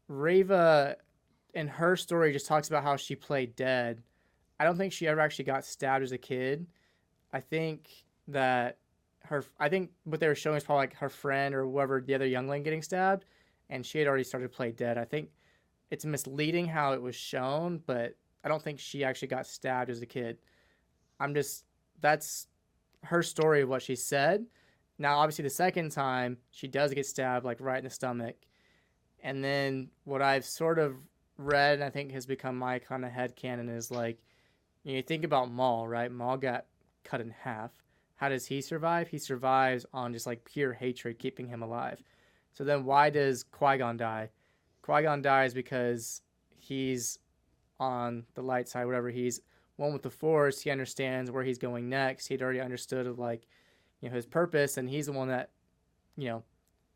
S1: Reva, in her story, just talks about how she played dead. I don't think she ever actually got stabbed as a kid. I think that her. I think what they were showing is probably like her friend or whoever the other youngling getting stabbed, and she had already started to play dead. I think it's misleading how it was shown, but I don't think she actually got stabbed as a kid. I'm just that's her story of what she said. Now, obviously, the second time she does get stabbed, like right in the stomach, and then what I've sort of read and I think has become my kind of head canon is like, you, know, you think about Maul, right? Maul got cut in half. How does he survive? He survives on just like pure hatred keeping him alive. So then, why does Qui Gon die? Qui Gon dies because he's on the light side, whatever. He's one with the Force. He understands where he's going next. He'd already understood of like, you know, his purpose, and he's the one that, you know,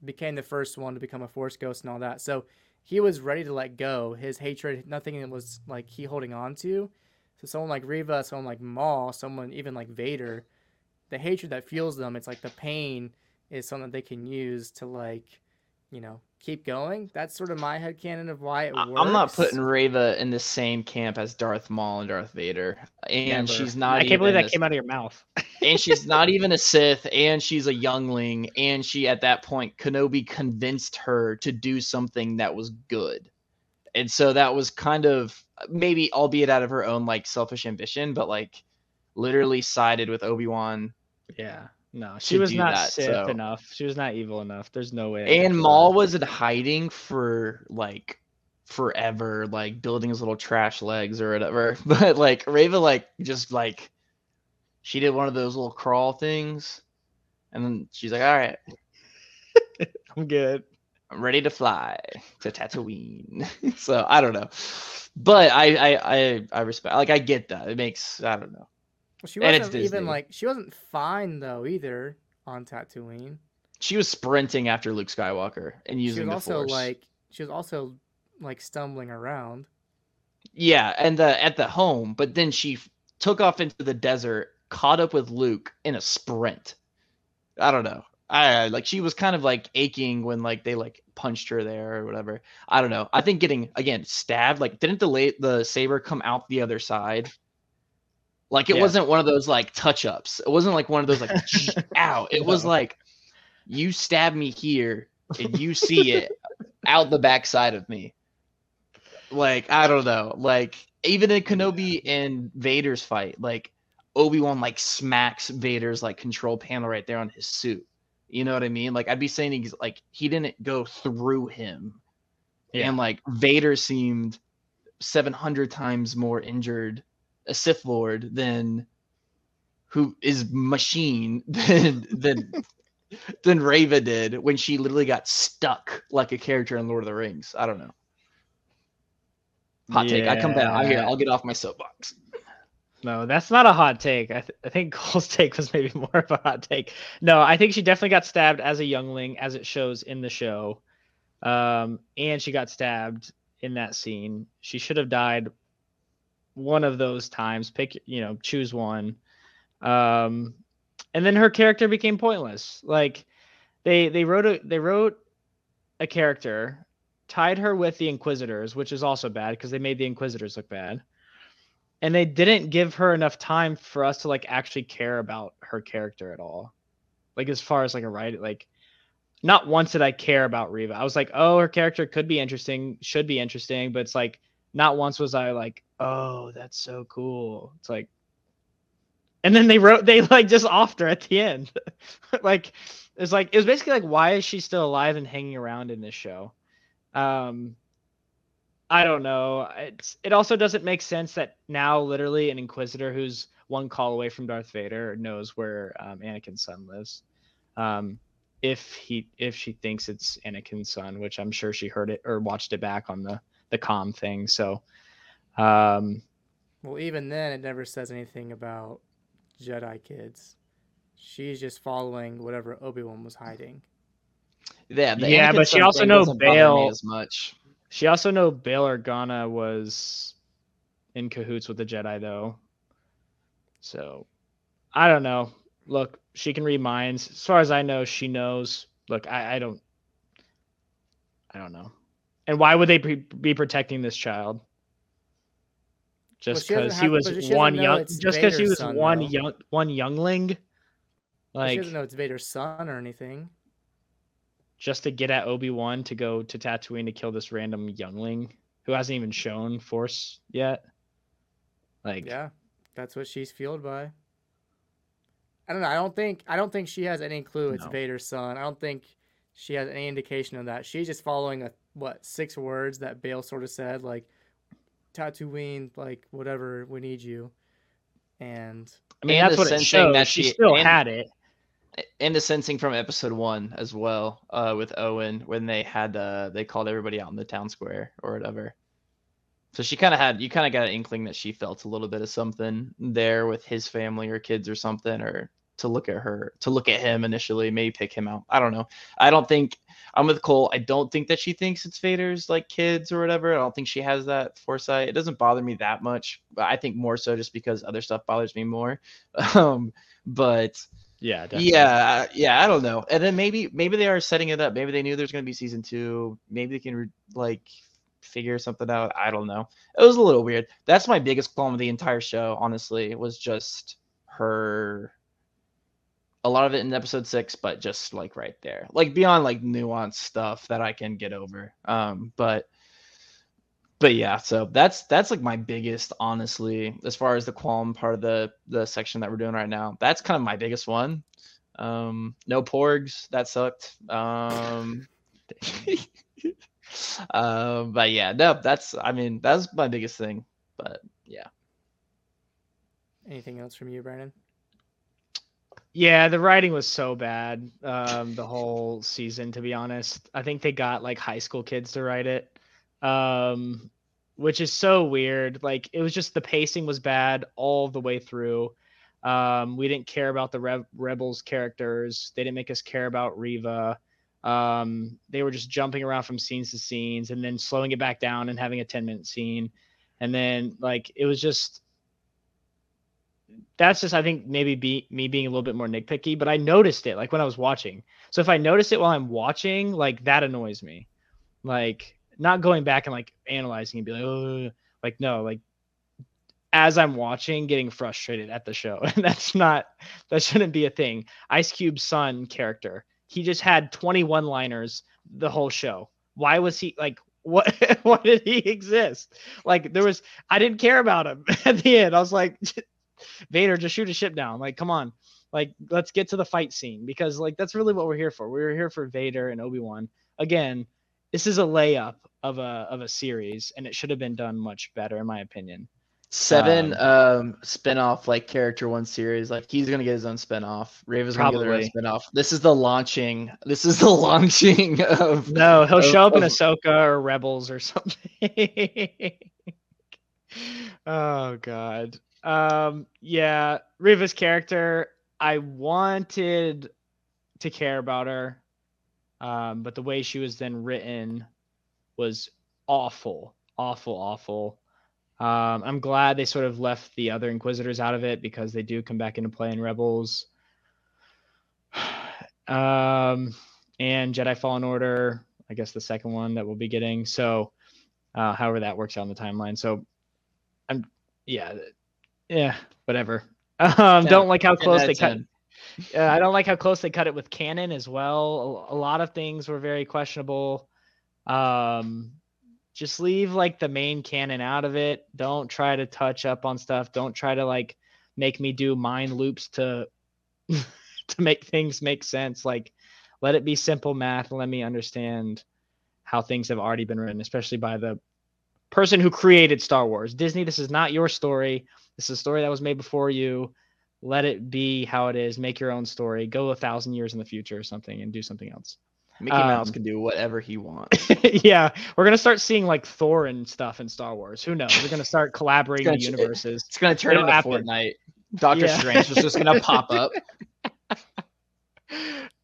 S1: became the first one to become a Force ghost and all that. So he was ready to let go. His hatred, nothing that was like he holding on to. So someone like Reva, someone like Maul, someone even like Vader, the hatred that fuels them, it's like the pain is something that they can use to like, you know, keep going. That's sort of my headcanon of why it
S2: I-
S1: works.
S2: I'm not putting Reva in the same camp as Darth Maul and Darth Vader, and
S3: Never.
S2: she's not.
S3: I can't believe that
S2: a-
S3: came out of your mouth.
S2: and she's not even a Sith, and she's a youngling, and she at that point Kenobi convinced her to do something that was good, and so that was kind of maybe albeit out of her own like selfish ambition, but like literally sided with Obi Wan
S3: Yeah. No, she was not
S2: that,
S3: Sith
S2: so-
S3: enough. She was not evil enough. There's no way.
S2: and Maul was in hiding for like forever, like building his little trash legs or whatever. But like Reva, like just like she did one of those little crawl things, and then she's like, "All right,
S3: I'm good.
S2: I'm ready to fly to Tatooine." so I don't know, but I I I, I respect. Like I get that. It makes I don't know.
S1: She wasn't even
S2: Disney.
S1: like she wasn't fine though either on Tatooine.
S2: She was sprinting after Luke Skywalker and
S1: She
S2: using
S1: was
S2: the
S1: also
S2: Force.
S1: like she was also like stumbling around.
S2: Yeah, and the at the home, but then she f- took off into the desert, caught up with Luke in a sprint. I don't know. I like she was kind of like aching when like they like punched her there or whatever. I don't know. I think getting again stabbed like didn't the late the saber come out the other side? Like it
S3: Yeah.
S2: wasn't one of those like touch ups. It wasn't like one of those like ow. It was like you stab me here and you see it out the backside of me. Like I don't know. Like even in Kenobi and Vader's fight, like Obi Wan like smacks Vader's like control panel right there on his suit. You know what I mean? Like I'd be saying he's like he didn't go through him,
S3: Yeah.
S2: and like Vader seemed seven hundred times more injured, a Sith Lord than who is machine than than than Reva did when she literally got stuck like a character in Lord of the Rings. I don't know. Hot take. I come back. I.
S3: Yeah.
S2: I'll get off my soapbox.
S3: No, that's not a hot take. I, th- I think Cole's take was maybe more of a hot take. No, I think she definitely got stabbed as a youngling, as it shows in the show. Um, and she got stabbed in that scene. She should have died one of those times. Pick, you know, choose one. Um, and then her character became pointless. Like they they wrote a they wrote a character, tied her with the Inquisitors, which is also bad because they made the Inquisitors look bad and they didn't give her enough time for us to like actually care about her character at all like as far as like a write like not once did i care about Reva i was like oh her character could be interesting should be interesting but it's like not once was i like oh that's so cool it's like and then they wrote they like just offed her at the end like it's like it was basically like why is she still alive and hanging around in this show um I don't know. It's it also doesn't make sense that now literally an inquisitor who's one call away from Darth Vader knows where um, Anakin's son lives. Um, if he if she thinks it's Anakin's son, which I'm sure she heard it or watched it back on the the com thing. So, um,
S1: Well, even then, it never says anything about Jedi kids. She's just following whatever Obi Wan was hiding.
S2: Yeah, the
S3: Yeah,
S2: Anakin
S3: but she also
S2: thing
S3: know
S2: doesn't bother me
S3: Bail-
S2: as much.
S3: she also know Bail Organa was in cahoots with the Jedi though. So, I don't know. Look, she can read minds. As far as I know, she knows. Look, I, I don't. I don't know. And why would they be, be protecting this child? Just because he was
S1: but she doesn't
S3: one young, just because he was
S1: son,
S3: one
S1: though.
S3: young, one youngling, like
S1: she doesn't know it's Vader's son or anything.
S3: just to get at Obi Wan to go to Tatooine to kill this random youngling who hasn't even shown Force yet. Like,
S1: Yeah, that's what she's fueled by. I don't know. I don't think. I don't think she has any clue it's
S3: No.
S1: Vader's son. I don't think she has any indication of that. She's just following a what six words that Bail sort of said, like Tatooine, like whatever. We need you. And
S3: I mean,
S2: And
S3: that's
S2: the
S3: what it
S2: sensing
S3: shows.
S2: that
S3: she
S2: she-
S3: still
S2: and-
S3: had it.
S2: and the sensing from episode one as well uh with owen when they had uh they called everybody out in the town square or whatever so she kind of had you kind of got an inkling that she felt a little bit of something there with his family or kids or something or to look at her to look at him initially maybe pick him out i don't know i don't think i'm with cole i don't think that she thinks it's vader's like kids or whatever i don't think she has that foresight it doesn't bother me that much i think more so just because other stuff bothers me more um but
S3: Yeah, definitely.
S2: yeah, yeah, I don't know. And then maybe maybe they are setting it up. Maybe they knew there's going to be season 2. Maybe they can re- like figure something out. I don't know. It was a little weird. That's my biggest problem with the entire show, honestly, It was just her a lot of it in episode 6, but just like right there. Like beyond like nuanced stuff that I can get over. Um but but yeah, so that's that's like my biggest, honestly, as far as the qualm part of the the section that we're doing right now. That's kind of my biggest one. Um, no porgs, that sucked. Um, uh, but yeah, no, that's I mean that's my biggest thing. But yeah,
S1: anything else from you, Brandon?
S3: Yeah, the writing was so bad. Um, the whole season, to be honest, I think they got like high school kids to write it, um, which is so weird. Like it was just the pacing was bad all the way through. Um, we didn't care about the Rev- rebels characters. They didn't make us care about Reva. Um, they were just jumping around from scenes to scenes and then slowing it back down and having a 10 minute scene. And then like it was just that's just I think maybe be me being a little bit more nitpicky, but I noticed it like when I was watching. So if I notice it while I'm watching, like that annoys me. Like not going back and like analyzing and be like, oh, like no, like as I'm watching, getting frustrated at the show, and that's not that shouldn't be a thing. Ice Cube's son character, he just had 21 liners the whole show. Why was he like? What? why did he exist? Like there was, I didn't care about him at the end. I was like, Vader, just shoot a ship down. Like, come on. Like, let's get to the fight scene because, like, that's really what we're here for. We're here for Vader and Obi Wan. Again, this is a layup of a of a series, and it should have been done much better, in my opinion.
S2: Seven um, spin-off like character one series. Like he's gonna get his own spin-off. Raven's gonna get own
S3: Probably.
S2: spin-off. This is the launching. This is the launching of
S3: No, he'll
S2: of-
S3: show up in
S2: of-
S3: Ahsoka or Rebels or something. oh God. Um. Yeah, Reva's character. I wanted to care about her, um, but the way she was then written was awful, awful, awful. Um, I'm glad they sort of left the other Inquisitors out of it because they do come back into play in Rebels. Um, and Jedi Fallen Order, I guess the second one that we'll be getting. So, uh, however that works out in the timeline. So, I'm, yeah, yeah, whatever. Um, don't like how close they cut.
S2: 10.
S3: Uh, I don't like how close they cut it with canon as well. A, a lot of things were very questionable. Um, just leave like the main canon out of it. Don't try to touch up on stuff. Don't try to like make me do mind loops to to make things make sense. Like let it be simple math. Let me understand how things have already been written, especially by the person who created Star Wars. Disney, this is not your story. This is a story that was made before you. Let it be how it is. Make your own story. Go a thousand years in the future or something and do something else.
S2: Mickey Mouse
S3: Um,
S2: can do whatever he wants.
S3: yeah, we're gonna start seeing like Thor and stuff in Star Wars. Who knows? We're gonna start collaborating
S2: gonna
S3: the universes.
S2: It's gonna turn
S3: It'll
S2: into
S3: happen.
S2: Fortnite. Doctor
S3: Yeah.
S2: Strange is just gonna pop up.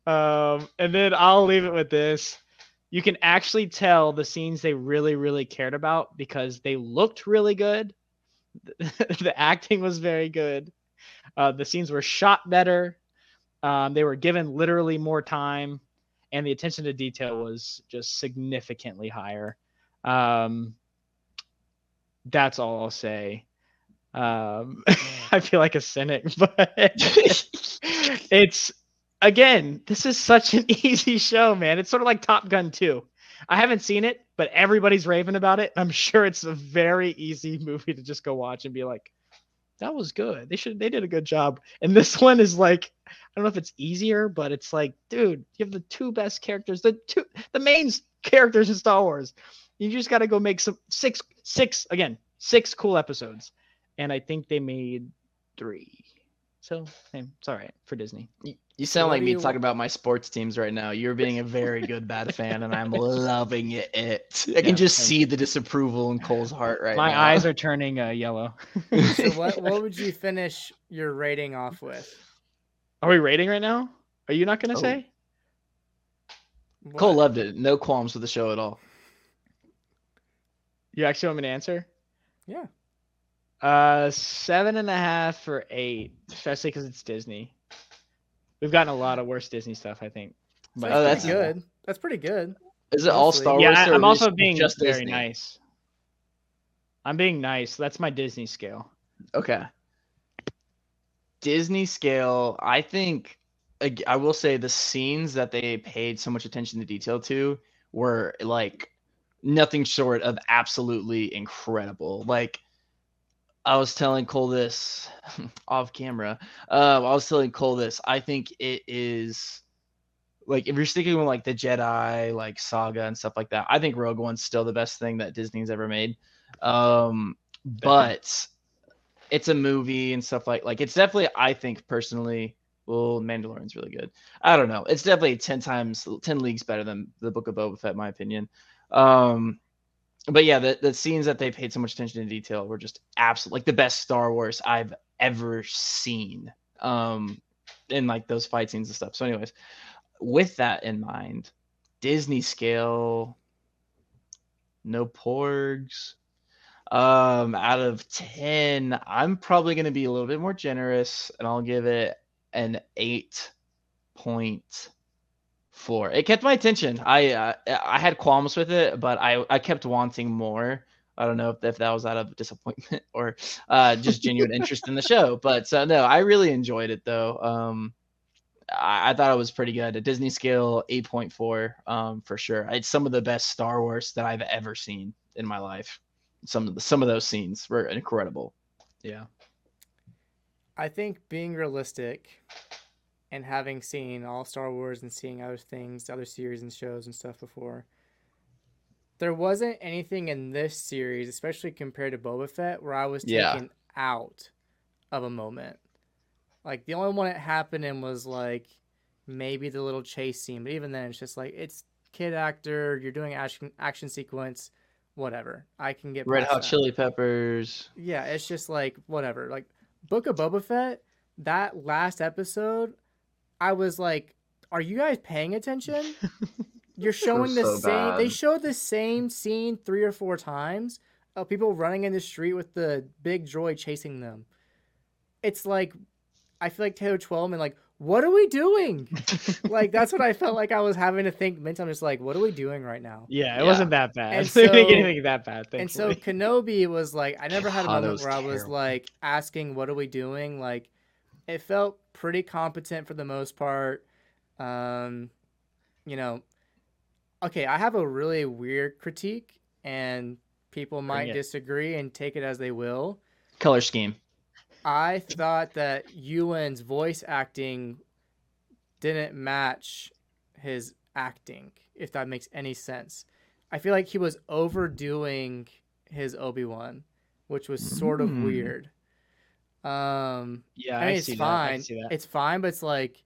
S3: Um, and then I'll leave it with this. You can actually tell the scenes they really, really cared about because they looked really good. the acting was very good. Uh, the scenes were shot better. Um, they were given literally more time, and the attention to detail was just significantly higher. Um, that's all I'll say. Um, I feel like a cynic, but it's again, this is such an easy show, man. It's sort of like Top Gun 2. I haven't seen it, but everybody's raving about it. I'm sure it's a very easy movie to just go watch and be like, that was good. They should they did a good job. And this one is like, I don't know if it's easier, but it's like, dude, you have the two best characters, the two the main characters in Star Wars. You just gotta go make some six six again, six cool episodes. And I think they made three. So hey, it's all right for Disney.
S2: You- You sound
S1: what
S2: like me
S1: you-
S2: talking about my sports teams right now. You're being a very good bad fan, and I'm loving it. I can just
S3: thank
S2: see the disapproval in Cole's heart right
S3: My
S2: now.
S3: My eyes are turning uh, yellow.
S1: So what what would you finish your rating off with?
S3: Are we rating right now? Are you not gonna
S2: Oh.
S3: say?
S2: Cole loved it. No qualms with the show at all.
S3: You actually want me to answer?
S1: Yeah.
S3: Uh, seven and a half or eight, especially because it's Disney. We've gotten a lot of worse Disney stuff, I think. But,
S2: Oh,
S1: that's
S2: that's-
S1: pretty good. That's pretty good.
S2: Is it all
S1: Mostly.
S2: Star Wars?
S3: yeah, I,
S2: or
S3: I'm also being
S2: just
S3: very
S2: Disney?
S3: nice. I'm being nice. That's my Disney scale.
S2: Okay. Disney scale, I think I will say the scenes that they paid so much attention to detail to were like nothing short of absolutely incredible. Like I was telling Cole this off camera. Um, I was telling Cole this. I think it is like if you're sticking with like the Jedi like saga and stuff like that. I think Rogue One's still the best thing that Disney's ever made. Um, but it's a movie and stuff like like it's definitely I think personally. Well, Mandalorian's really good. I don't know. It's definitely ten times, ten leagues better than the Book of Boba Fett, in my opinion. Um, but yeah, the the scenes that they paid so much attention to detail were just absolute like the best Star Wars I've ever seen. Um, in like those fight scenes and stuff. So, anyways, with that in mind, Disney scale, no porgs. Um, out of 10, I'm probably going to be a little bit more generous and I'll give it an 8.4. It kept my attention. I uh, I had qualms with it, but I I kept wanting more. I don't know if, if that was out of disappointment or uh, just genuine interest in the show, but uh, no, I really enjoyed it though. Um, I, I, thought it was pretty good. A Disney scale, 8.4 um, for sure. It's some of the best Star Wars that I've ever seen in my life some of the, some of those scenes were incredible.
S3: Yeah.
S1: I think being realistic and having seen all Star Wars and seeing other things, other series and shows and stuff before, there wasn't anything in this series, especially compared to Boba Fett, where I was taken yeah. out of a moment. Like the only one that happened in was like maybe the little chase scene, but even then, it's just like it's kid actor. You're doing action action sequence whatever. I can get
S2: Red Hot that. Chili Peppers.
S1: Yeah, it's just like whatever. Like Book of Boba Fett, that last episode, I was like, "Are you guys paying attention?" You're showing the so same. Bad. They showed the same scene three or four times of people running in the street with the big droid chasing them. It's like, I feel like Taylor Twellman, like, what are we doing? like that's what I felt like I was having to think mentally. I'm just like, what are we doing right now?
S3: Yeah, it yeah. wasn't that bad. And so, anything that bad. Thankfully.
S1: And so Kenobi was like, I never had a moment where terrible. I was like asking, what are we doing? Like, it felt pretty competent for the most part. Um, you know, okay, I have a really weird critique, and people might disagree and take it as they will.
S2: Color scheme.
S1: I thought that Ewan's voice acting didn't match his acting, if that makes any sense. I feel like he was overdoing his Obi Wan, which was sort of mm. weird. Um,
S3: yeah, I
S1: mean,
S3: I
S1: it's fine. It's fine, but it's like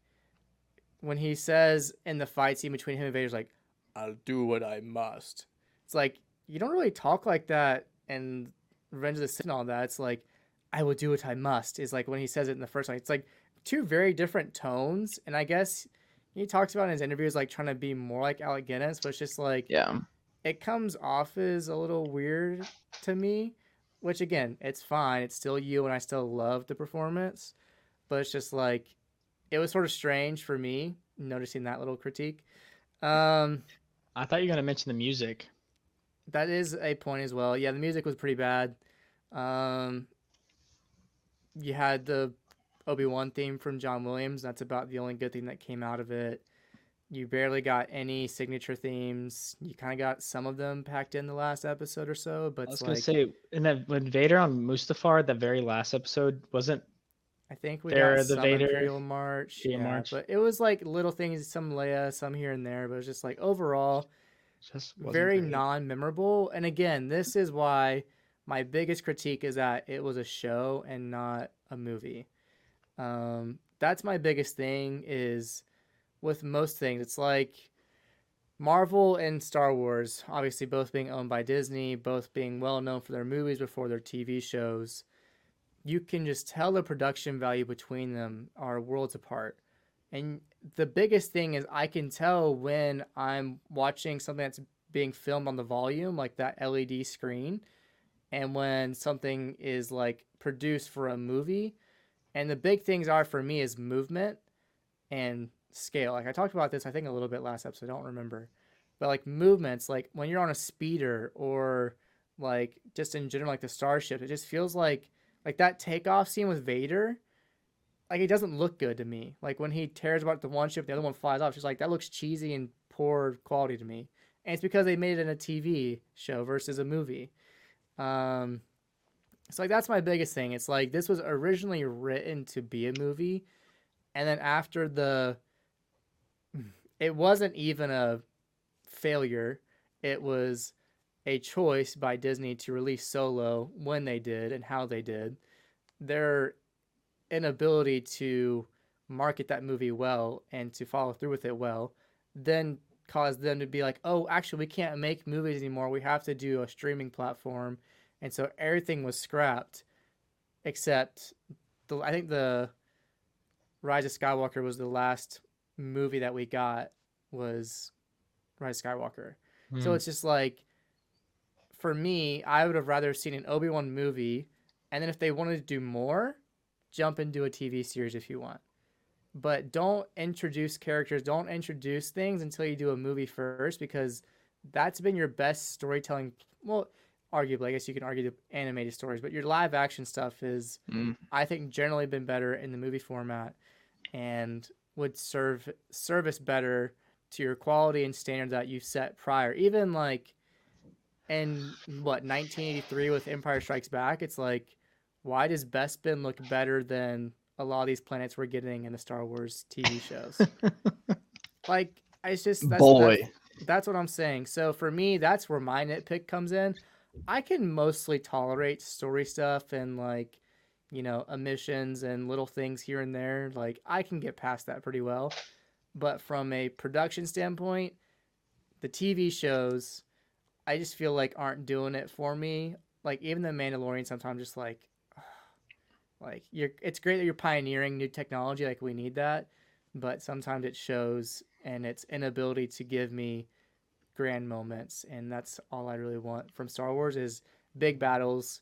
S1: when he says in the fight scene between him and Vader's like, "I'll do what I must." It's like you don't really talk like that and Revenge of the Sith and all that. It's like I will do what I must is like when he says it in the first one. It's like two very different tones, and I guess he talks about in his interviews like trying to be more like Alec Guinness, but it's just like
S2: yeah,
S1: it comes off as a little weird to me. Which again, it's fine. It's still you, and I still love the performance, but it's just like it was sort of strange for me noticing that little critique. Um,
S3: I thought you were gonna mention the music.
S1: That is a point as well. Yeah, the music was pretty bad. Um, you had the Obi Wan theme from John Williams. That's about the only good thing that came out of it. You barely got any signature themes. You kind of got some of them packed in the last episode or so. But
S3: I was
S1: gonna
S3: say, and then when Vader on Mustafar, the very last episode wasn't.
S1: I think we there, got the some Vader Imperial March. Yeah, March. but it was like little things, some Leia, some here and there. But it was just like overall, just very great. non-memorable. And again, this is why my biggest critique is that it was a show and not a movie. Um, that's my biggest thing is with most things. It's like Marvel and Star Wars, obviously both being owned by Disney, both being well known for their movies before their TV shows. You can just tell the production value between them are worlds apart. And the biggest thing is I can tell when I'm watching something that's being filmed on the volume, like that LED screen, and when something is like produced for a movie. And the big things are for me is movement and scale. Like I talked about this, I think a little bit last episode. I don't remember, but like movements, like when you're on a speeder or like just in general, like the starship, it just feels like like that takeoff scene with Vader. Like it doesn't look good to me. Like when he tears apart the one ship, the other one flies off. Just like that looks cheesy and poor quality to me. And it's because they made it in a TV show versus a movie. Um, so like that's my biggest thing. It's like this was originally written to be a movie, and then after the, it wasn't even a failure. It was a choice by Disney to release Solo when they did and how they did. Their inability to market that movie well and to follow through with it well then caused them to be like, oh, actually, we can't make movies anymore. We have to do a streaming platform. And so everything was scrapped except the, I think the Rise of Skywalker was the last movie that we got was Rise of Skywalker. So hmm. it's just like for me, I would have rather seen an Obi Wan movie, and then if they wanted to do more, jump into a TV series if you want. But don't introduce characters, don't introduce things until you do a movie first, because that's been your best storytelling. Well, arguably, I guess you can argue the animated stories, but your live action stuff is,
S2: Mm.
S1: I think, generally been better in the movie format, and would serve service better to your quality and standard that you set prior. Even like in what 1983 with Empire Strikes Back, it's like, why does Bespin look better than a lot of these planets we're getting in the Star Wars TV shows? like, it's just that's,
S2: Boy.
S1: That's, that's what I'm saying. So for me, that's where my nitpick comes in. I can mostly tolerate story stuff and like, you know, omissions and little things here and there. Like I can get past that pretty well. But from a production standpoint, the TV shows, I just feel like aren't doing it for me. Like even the Mandalorian, sometimes just like, like you're. It's great that you're pioneering new technology. Like we need that, but sometimes it shows and its inability to give me grand moments, and that's all I really want from Star Wars is big battles,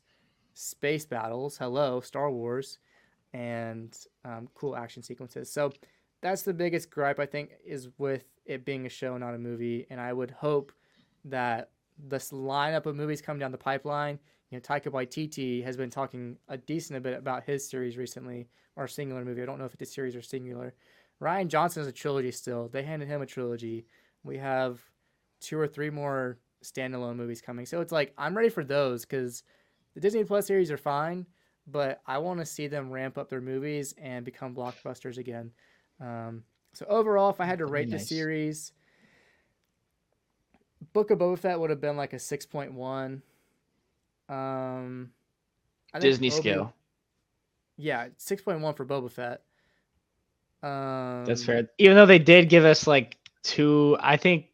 S1: space battles. Hello, Star Wars, and um, cool action sequences. So that's the biggest gripe I think is with it being a show, not a movie. And I would hope that this lineup of movies coming down the pipeline. You know, Taika Waititi has been talking a decent bit about his series recently, or singular movie. I don't know if it's a series or singular. Rian Johnson is a trilogy still. They handed him a trilogy. We have two or three more standalone movies coming. So it's like I'm ready for those because the Disney Plus series are fine, but I want to see them ramp up their movies and become blockbusters again. Um, so overall, if I had to
S3: That'd be
S1: rate the series, Book of Boba Fett would have been like a six point one. Um, I think
S2: Disney
S1: Obi-
S2: scale.
S1: Yeah, six point one for Boba Fett. Um,
S3: That's fair. Even though they did give us like two, I think.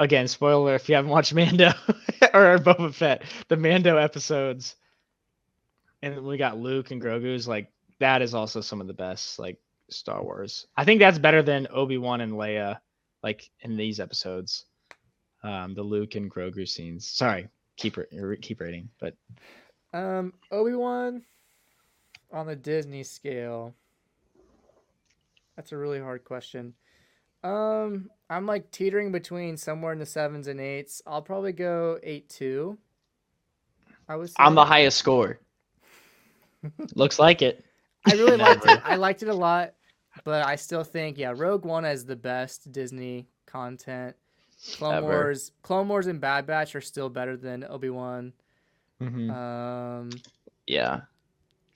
S3: Again, spoiler if you haven't watched Mando or Boba Fett, the Mando episodes, and we got Luke and Grogu's. Like that is also some of the best like Star Wars. I think that's better than Obi Wan and Leia, like in these episodes. Um, the Luke and Grogu scenes. Sorry, keep keep rating, but
S1: Um, Obi Wan on the Disney scale. That's a really hard question. Um, I'm like teetering between somewhere in the sevens and eights. I'll probably go eight two. I was.
S2: I'm the highest score.
S3: looks like it.
S1: I really liked it. I liked it a lot, but I still think yeah, Rogue One is the best Disney content. Clone
S2: Ever.
S1: Wars, Clone Wars, and Bad Batch are still better than Obi Wan.
S3: Mhm.
S1: Um,
S2: Yeah.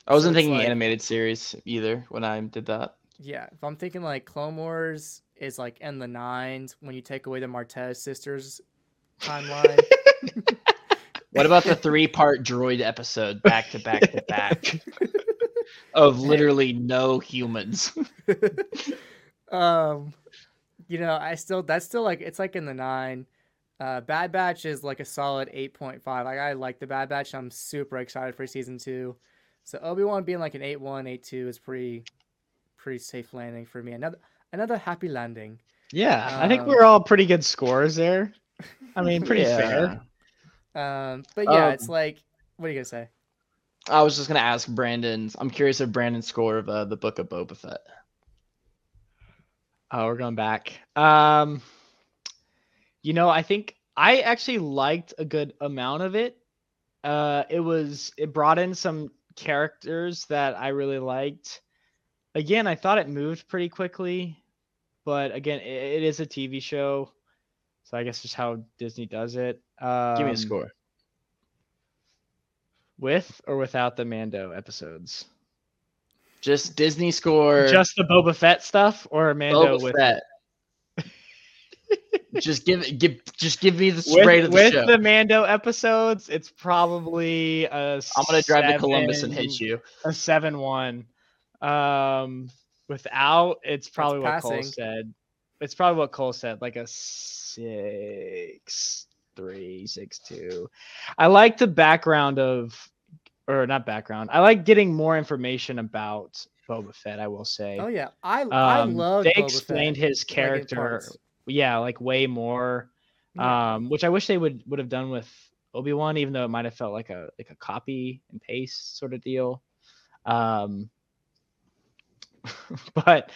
S2: I wasn't
S1: it's
S2: thinking
S1: like-
S2: animated series either when I did that.
S1: Yeah, if I'm thinking like Clone Wars is like in the nines when you take away the Martez sisters timeline.
S2: What about the three part droid episode back to back to back of literally no humans?
S1: um, you know, I still that's still like it's like in the nine. Uh, Bad Batch is like a solid eight point five. Like I like the Bad Batch. I'm super excited for season two. So Obi Wan being like an eight one, eight two is pretty, pretty safe landing for me. Another another happy landing.
S3: Yeah, I think
S1: Um,
S3: we're all pretty good scores there. I mean, pretty fair.
S1: Um, but yeah,
S2: Um,
S1: it's like, what are you gonna say?
S2: I was just gonna ask Brandon's. I'm curious of Brandon's score of uh, the Book of Boba Fett.
S3: Oh, we're going back. Um, you know, I think I actually liked a good amount of it. Uh, it was it brought in some characters that I really liked. Again, I thought it moved pretty quickly, but again, it, it is a TV show, so I guess just how Disney does it. Um,
S2: Give me a score.
S3: with or without the Mando episodes.
S2: Just Disney score.
S3: Just the Boba Fett stuff, or Mando
S2: Boba
S3: with
S2: Fett. just give it. Give. Just give me the
S3: with,
S2: of the
S3: with
S2: show.
S3: the Mando episodes, it's probably a
S2: I'm gonna drive to Columbus and hit you.
S3: A seven one. Um, without, it's probably what Cole said. It's probably what Cole said, like a six three six two. I like the background of, or not background. I like getting more information about Boba Fett. I will say.
S1: Oh yeah, I I
S3: Um,
S1: love.
S3: they
S1: Boba
S3: explained
S1: Fett,
S3: his character
S1: parts.
S3: yeah like way more
S1: Yeah.
S3: um which i wish they would would have done with Obi Wan, even though it might have felt like a like a copy and paste sort of deal. Um, but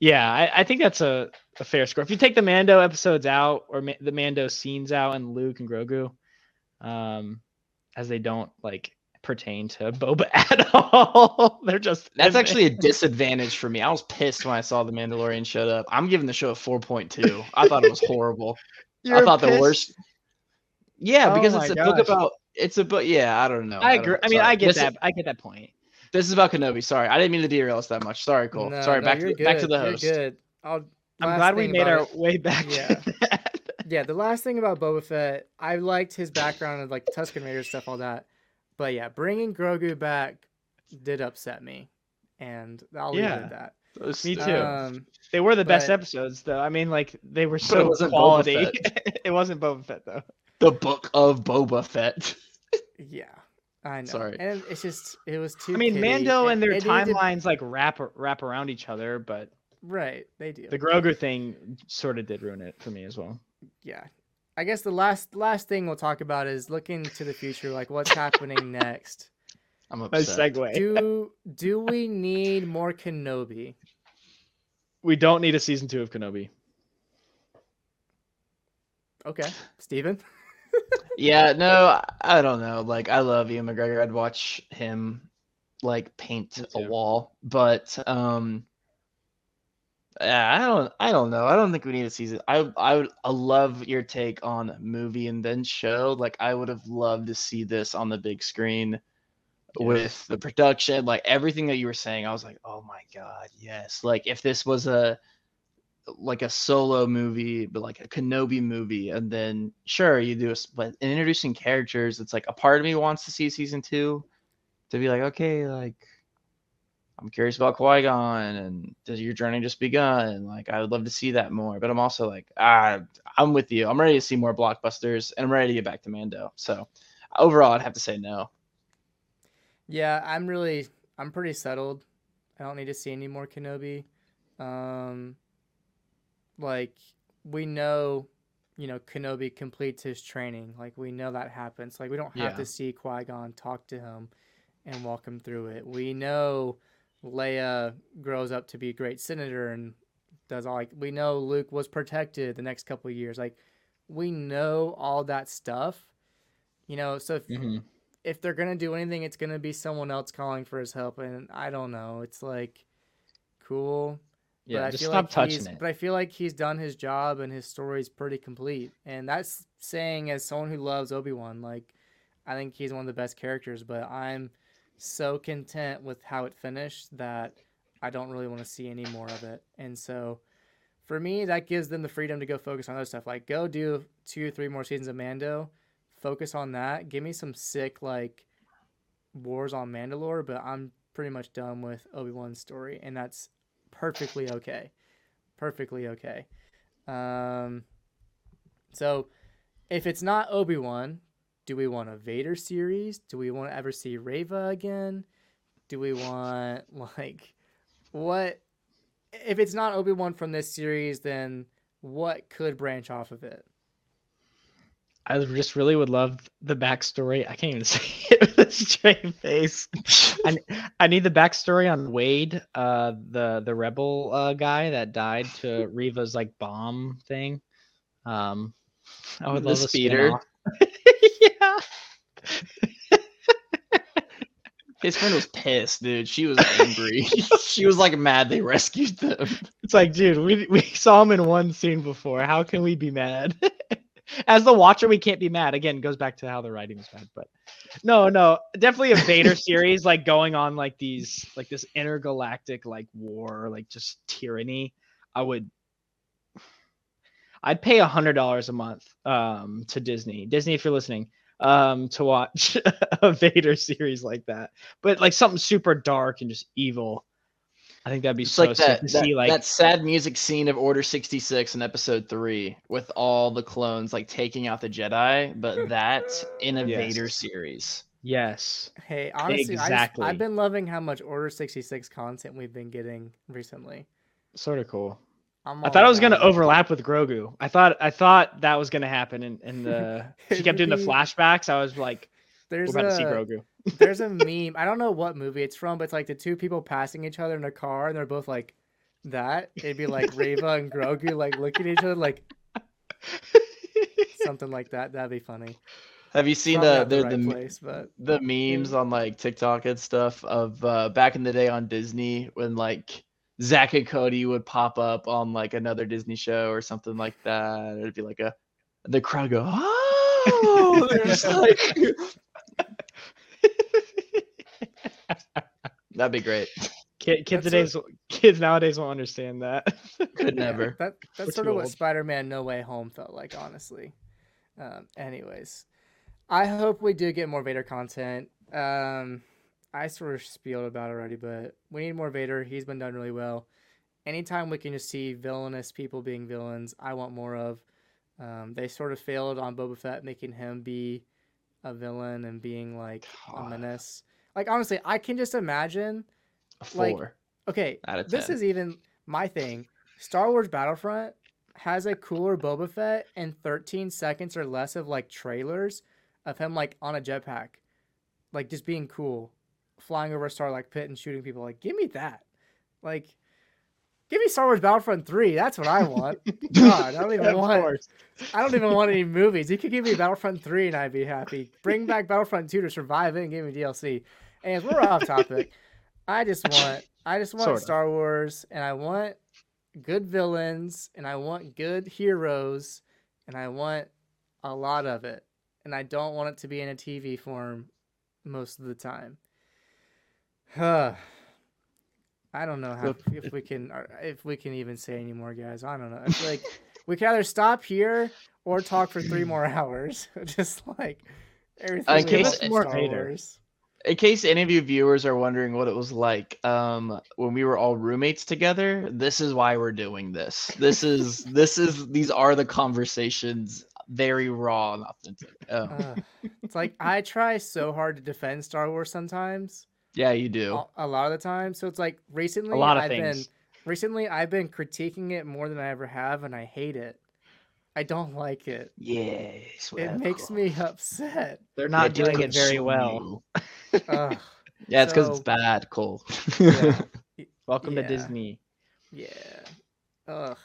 S3: yeah, I, I think that's a, a fair score. If you take the Mando episodes out or ma- the Mando scenes out and Luke and Grogu, um, as they don't like pertain to Boba at all. They're just
S2: That's actually a disadvantage for me. I was pissed when I saw the Mandalorian showed up. I'm giving the show a 4.2. I thought it was horrible. I
S3: You're
S2: thought the worst. Yeah,
S3: Oh
S2: because it's a book about. It's a book. Yeah, I don't know.
S3: I
S2: don't
S3: agree. I mean,
S2: Sorry.
S3: I get
S2: This is-
S3: that. I get that point.
S2: This is about Kenobi. Sorry, I didn't mean to derail us that much. Sorry, Cole.
S1: No,
S2: Sorry.
S1: no,
S2: back
S1: you're
S2: to back to
S1: good,
S2: the
S1: you're
S2: host.
S1: good. I'll,
S3: I'm glad we made our
S1: it-
S3: way back.
S1: Yeah.
S3: To that.
S1: Yeah, the last thing about Boba Fett, I liked his background of like Tusken Raider stuff, all that. But yeah, bringing Grogu back did upset me, and I'll leave it
S3: Yeah.
S1: at that.
S2: Those-
S3: Me too.
S1: Um,
S3: They were the best
S1: But-
S3: episodes, though. I mean, like they were
S2: it
S3: so
S2: wasn't
S3: quality. it wasn't Boba Fett though.
S2: The book of Boba Fett.
S1: yeah, I know.
S2: Sorry.
S1: and it's just it was too.
S3: I mean,
S1: kiddie.
S3: Mando
S1: It-
S3: and their
S1: it needed
S3: timelines like wrap wrap around each other, but
S1: right? They do.
S3: the Grogu thing sort of did ruin it for me as well.
S1: yeah i guess the last last thing we'll talk about is looking to the future like what's happening next
S2: I'm
S3: Nice
S2: upset.
S3: segue.
S1: do do we need more kenobi
S3: We don't need a season two of Kenobi.
S1: okay steven
S2: Yeah, no, I- don't know. Like, I love Ewan McGregor. I'd watch him like paint a wall, but um, yeah, I don't, I don't know. I don't think we need a season. I, I would, I love your take on movie and then show. Like, I would have loved to see this on the big screen with the production, like everything that you were saying. I was like, oh my god, yes. Like, if this was a like a solo movie, but like a Kenobi movie, and then sure you do a introducing characters, it's like a part of me wants to see season two to be like, okay, like I'm curious about Qui Gon, and does your journey just begun? Like I would love to see that more, but I'm also like, ah, I'm with you. I'm ready to see more blockbusters, and I'm ready to get back to Mando. So overall, I'd have to say no.
S1: yeah i'm really i'm pretty settled i don't need to see any more kenobi um like we know you know kenobi completes his training. Like we know that happens. Like we don't have
S3: Yeah.
S1: to see qui-gon talk to him and walk him through it. We know leia grows up to be a great senator and does all like we know luke was protected the next couple of years. Like we know all that stuff. You know so if,
S3: Mm-hmm.
S1: if they're gonna do anything it's gonna be someone else calling for his help and i don't know. It's like cool
S3: Yeah,
S1: but I
S3: just
S1: feel
S3: stop
S1: like
S3: touching
S1: he's,
S3: it.
S1: But I feel like he's done his job and his story's pretty complete. And that's saying as someone who loves Obi Wan, like I think he's one of the best characters. But I'm so content with how it finished that I don't really want to see any more of it. And so for me, that gives them the freedom to go focus on other stuff. Like go do two or three more seasons of Mando, focus on that. Give me some sick like wars on Mandalore, but I'm pretty much done with Obi Wan's story, and that's perfectly okay. Perfectly okay. Um, so if it's not Obi Wan, do we want a Vader series? Do we want to ever see Reva again? Do we want like what? If it's not Obi Wan from this series, then what could branch off of it?
S3: I just really would love the backstory. I can't even say it with a straight face. I, I need the backstory on Wade, uh, the the rebel uh, guy that died to Reva's like bomb thing. Um, I would
S2: The
S3: love a
S2: speeder.
S3: yeah,
S2: His friend was pissed, dude. She was angry. she was like mad they rescued them.
S3: it's like, dude, we we saw him in one scene before. How can we be mad? As the watcher, we can't be mad. Again, goes back to how the writing was bad, but no, no, definitely a Vader series, like going on like these, like this intergalactic like war, like just tyranny. I would, I'd pay a hundred dollars a month um, to Disney. Disney, if you're listening, um, to watch a Vader series like that, but like something super dark and just evil. I think that'd be
S2: It's
S3: so
S2: like
S3: sick
S2: that,
S3: to
S2: that,
S3: see, like
S2: that sad music scene of Order 66 in episode 3 with all the clones like taking out the Jedi, but that in a
S3: Yes.
S2: Vader series.
S3: yes,
S1: Hey, honestly, I
S3: Exactly.
S1: just, I've been loving how much Order 66 content we've been getting recently.
S3: sort of cool.
S1: i thought
S3: I
S1: all
S3: thought it was gonna overlap with Grogu. I thought I thought that was gonna happen in, in the she kept doing the flashbacks. I was like,
S1: There's
S3: we're about
S1: a
S3: to see Grogu.
S1: there's a meme. I don't know what movie it's from, but it's like the two people passing each other in a car, and they're both like that. It'd be like Reva and Grogu like looking at each other like something like that. That'd be funny.
S2: Have you seen
S1: Probably
S2: the
S1: not
S2: the,
S1: right
S2: the,
S1: place, but
S2: the memes on like TikTok and stuff of uh, back in the day on Disney when like Zack and Cody would pop up on like another Disney show or something like that. It'd be like a the crowd go oh, they're just like that'd be great.
S3: Kid, kids
S1: That's
S3: today's kids nowadays won't understand that.
S2: Could
S1: Yeah,
S2: never.
S1: That
S3: We're
S1: that's sort
S3: too
S1: of what
S3: old.
S1: Spider-Man No Way Home felt like, honestly. Um, anyways, I hope we do get more Vader content. Um, I sort of spieled about it already, but we need more Vader. He's been done really well. Anytime we can just see villainous people being villains, I want more of. Um, they sort of failed on Boba Fett, making him be a villain and being like a menace. Like honestly, I can just imagine.
S2: A
S1: like,
S2: four
S1: Okay, this is even my thing. Star Wars Battlefront has a cooler Boba Fett in 13 seconds or less of like trailers of him like on a jetpack, like just being cool, flying over a Sarlacc Pit and shooting people. Like, give me that. Like, give me Star Wars Battlefront 3. That's what I want. God, I don't even want.
S3: course.
S1: I don't even want any movies. You could give me Battlefront 3 and I'd be happy. Bring back Battlefront 2 to survive it and give me DLC. And we're off topic. I just want I just want
S3: Sorta.
S1: Star Wars and I want good villains and I want good heroes and I want a lot of it. And I don't want it to be in a TV form most of the time. Huh. I don't know how
S2: Look,
S1: if we can if we can even say anymore, guys. I don't know. I feel like we can either stop here or talk for three more hours. Just like everything.
S2: in case-
S3: more.
S1: Wars.
S2: In case any of you viewers are wondering what it was like um, when we were all roommates together, this is why we're doing this. This is this is these are the conversations, very raw and authentic. Oh,
S1: Ugh. it's like I try so hard to defend Star Wars sometimes,
S2: yeah, you do.
S1: a, a lot of the time. So it's like recently,
S3: A lot of
S1: I've
S3: things.
S1: been recently I've been critiquing it more than I ever have, and I hate it. I don't like it.
S2: Yes,
S1: It makes me upset.
S3: They're not doing it very well.
S2: Yeah, it's because it's bad, Cole.
S1: Yeah.
S3: Welcome
S1: Yeah.
S3: to Disney.
S1: Yeah. Ugh.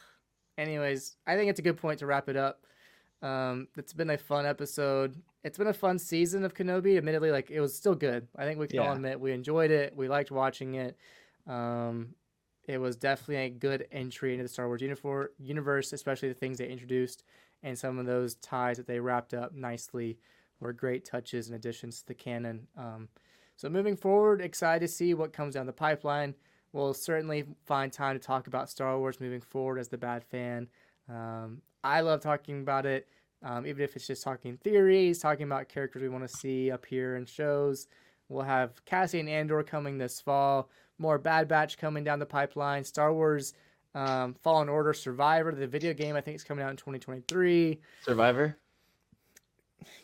S1: Anyways, I think it's a good point to wrap it up. Um, it's been a fun episode. It's been a fun season of Kenobi. Admittedly, like it was still good. I think we can all admit we enjoyed it. We liked watching it. Um, it was definitely a good entry into the Star Wars universe, especially the things they introduced and some of those ties that they wrapped up nicely were great touches and additions to the canon. Um, so moving forward, excited to see what comes down the pipeline. We'll certainly find time to talk about Star Wars moving forward as the bad fan. Um, I love talking about it, um, even if it's just talking theories, talking about characters we want to see up here in shows. We'll have Cassian Andor coming this fall, more Bad Batch coming down the pipeline, Star Wars um, Fallen Order Survivor, the video game, I think is coming out in 2023.
S2: Survivor.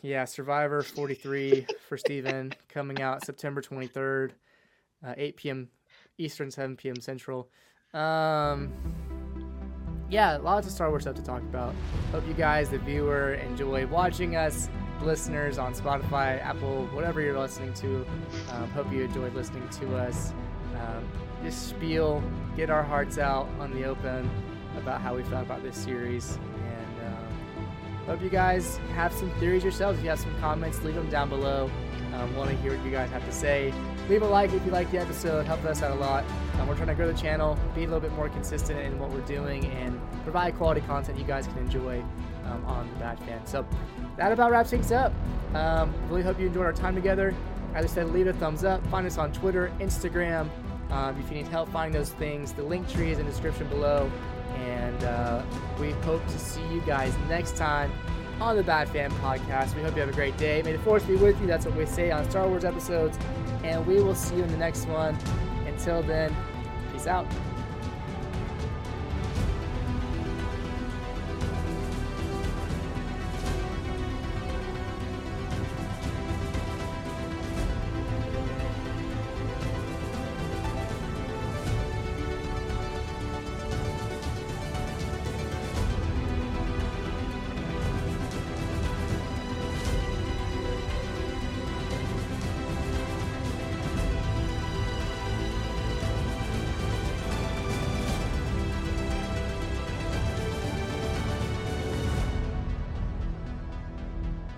S1: Yeah, Survivor 43 for Steven coming out September 23rd, uh, 8 p.m. Eastern, 7 p.m. Central. Um, yeah, lots of Star Wars stuff to talk about. Hope you guys, the viewer, enjoy watching us. Listeners on Spotify, Apple, whatever you're listening to, um, hope you enjoyed listening to us. Um, just spiel, get our hearts out on the open about how we felt about this series. Hope you guys have some theories yourselves. If you have some comments, leave them down below. Um, Want to hear what you guys have to say. Leave a like if you like the episode. Help us out a lot. Um, we're trying to grow the channel, be a little bit more consistent in what we're doing, and provide quality content you guys can enjoy um, on the Bad Fan. So that about wraps things up. Um, really hope you enjoyed our time together. As I said, leave a thumbs up. Find us on Twitter, Instagram. Um, if you need help finding those things, the link tree is in the description below. And uh, we hope to see you guys next time on the Bad Fan Podcast. We hope you have a great day. May the Force be with you. That's what we say on Star Wars episodes. And we will see you in the next one. Until then, peace out.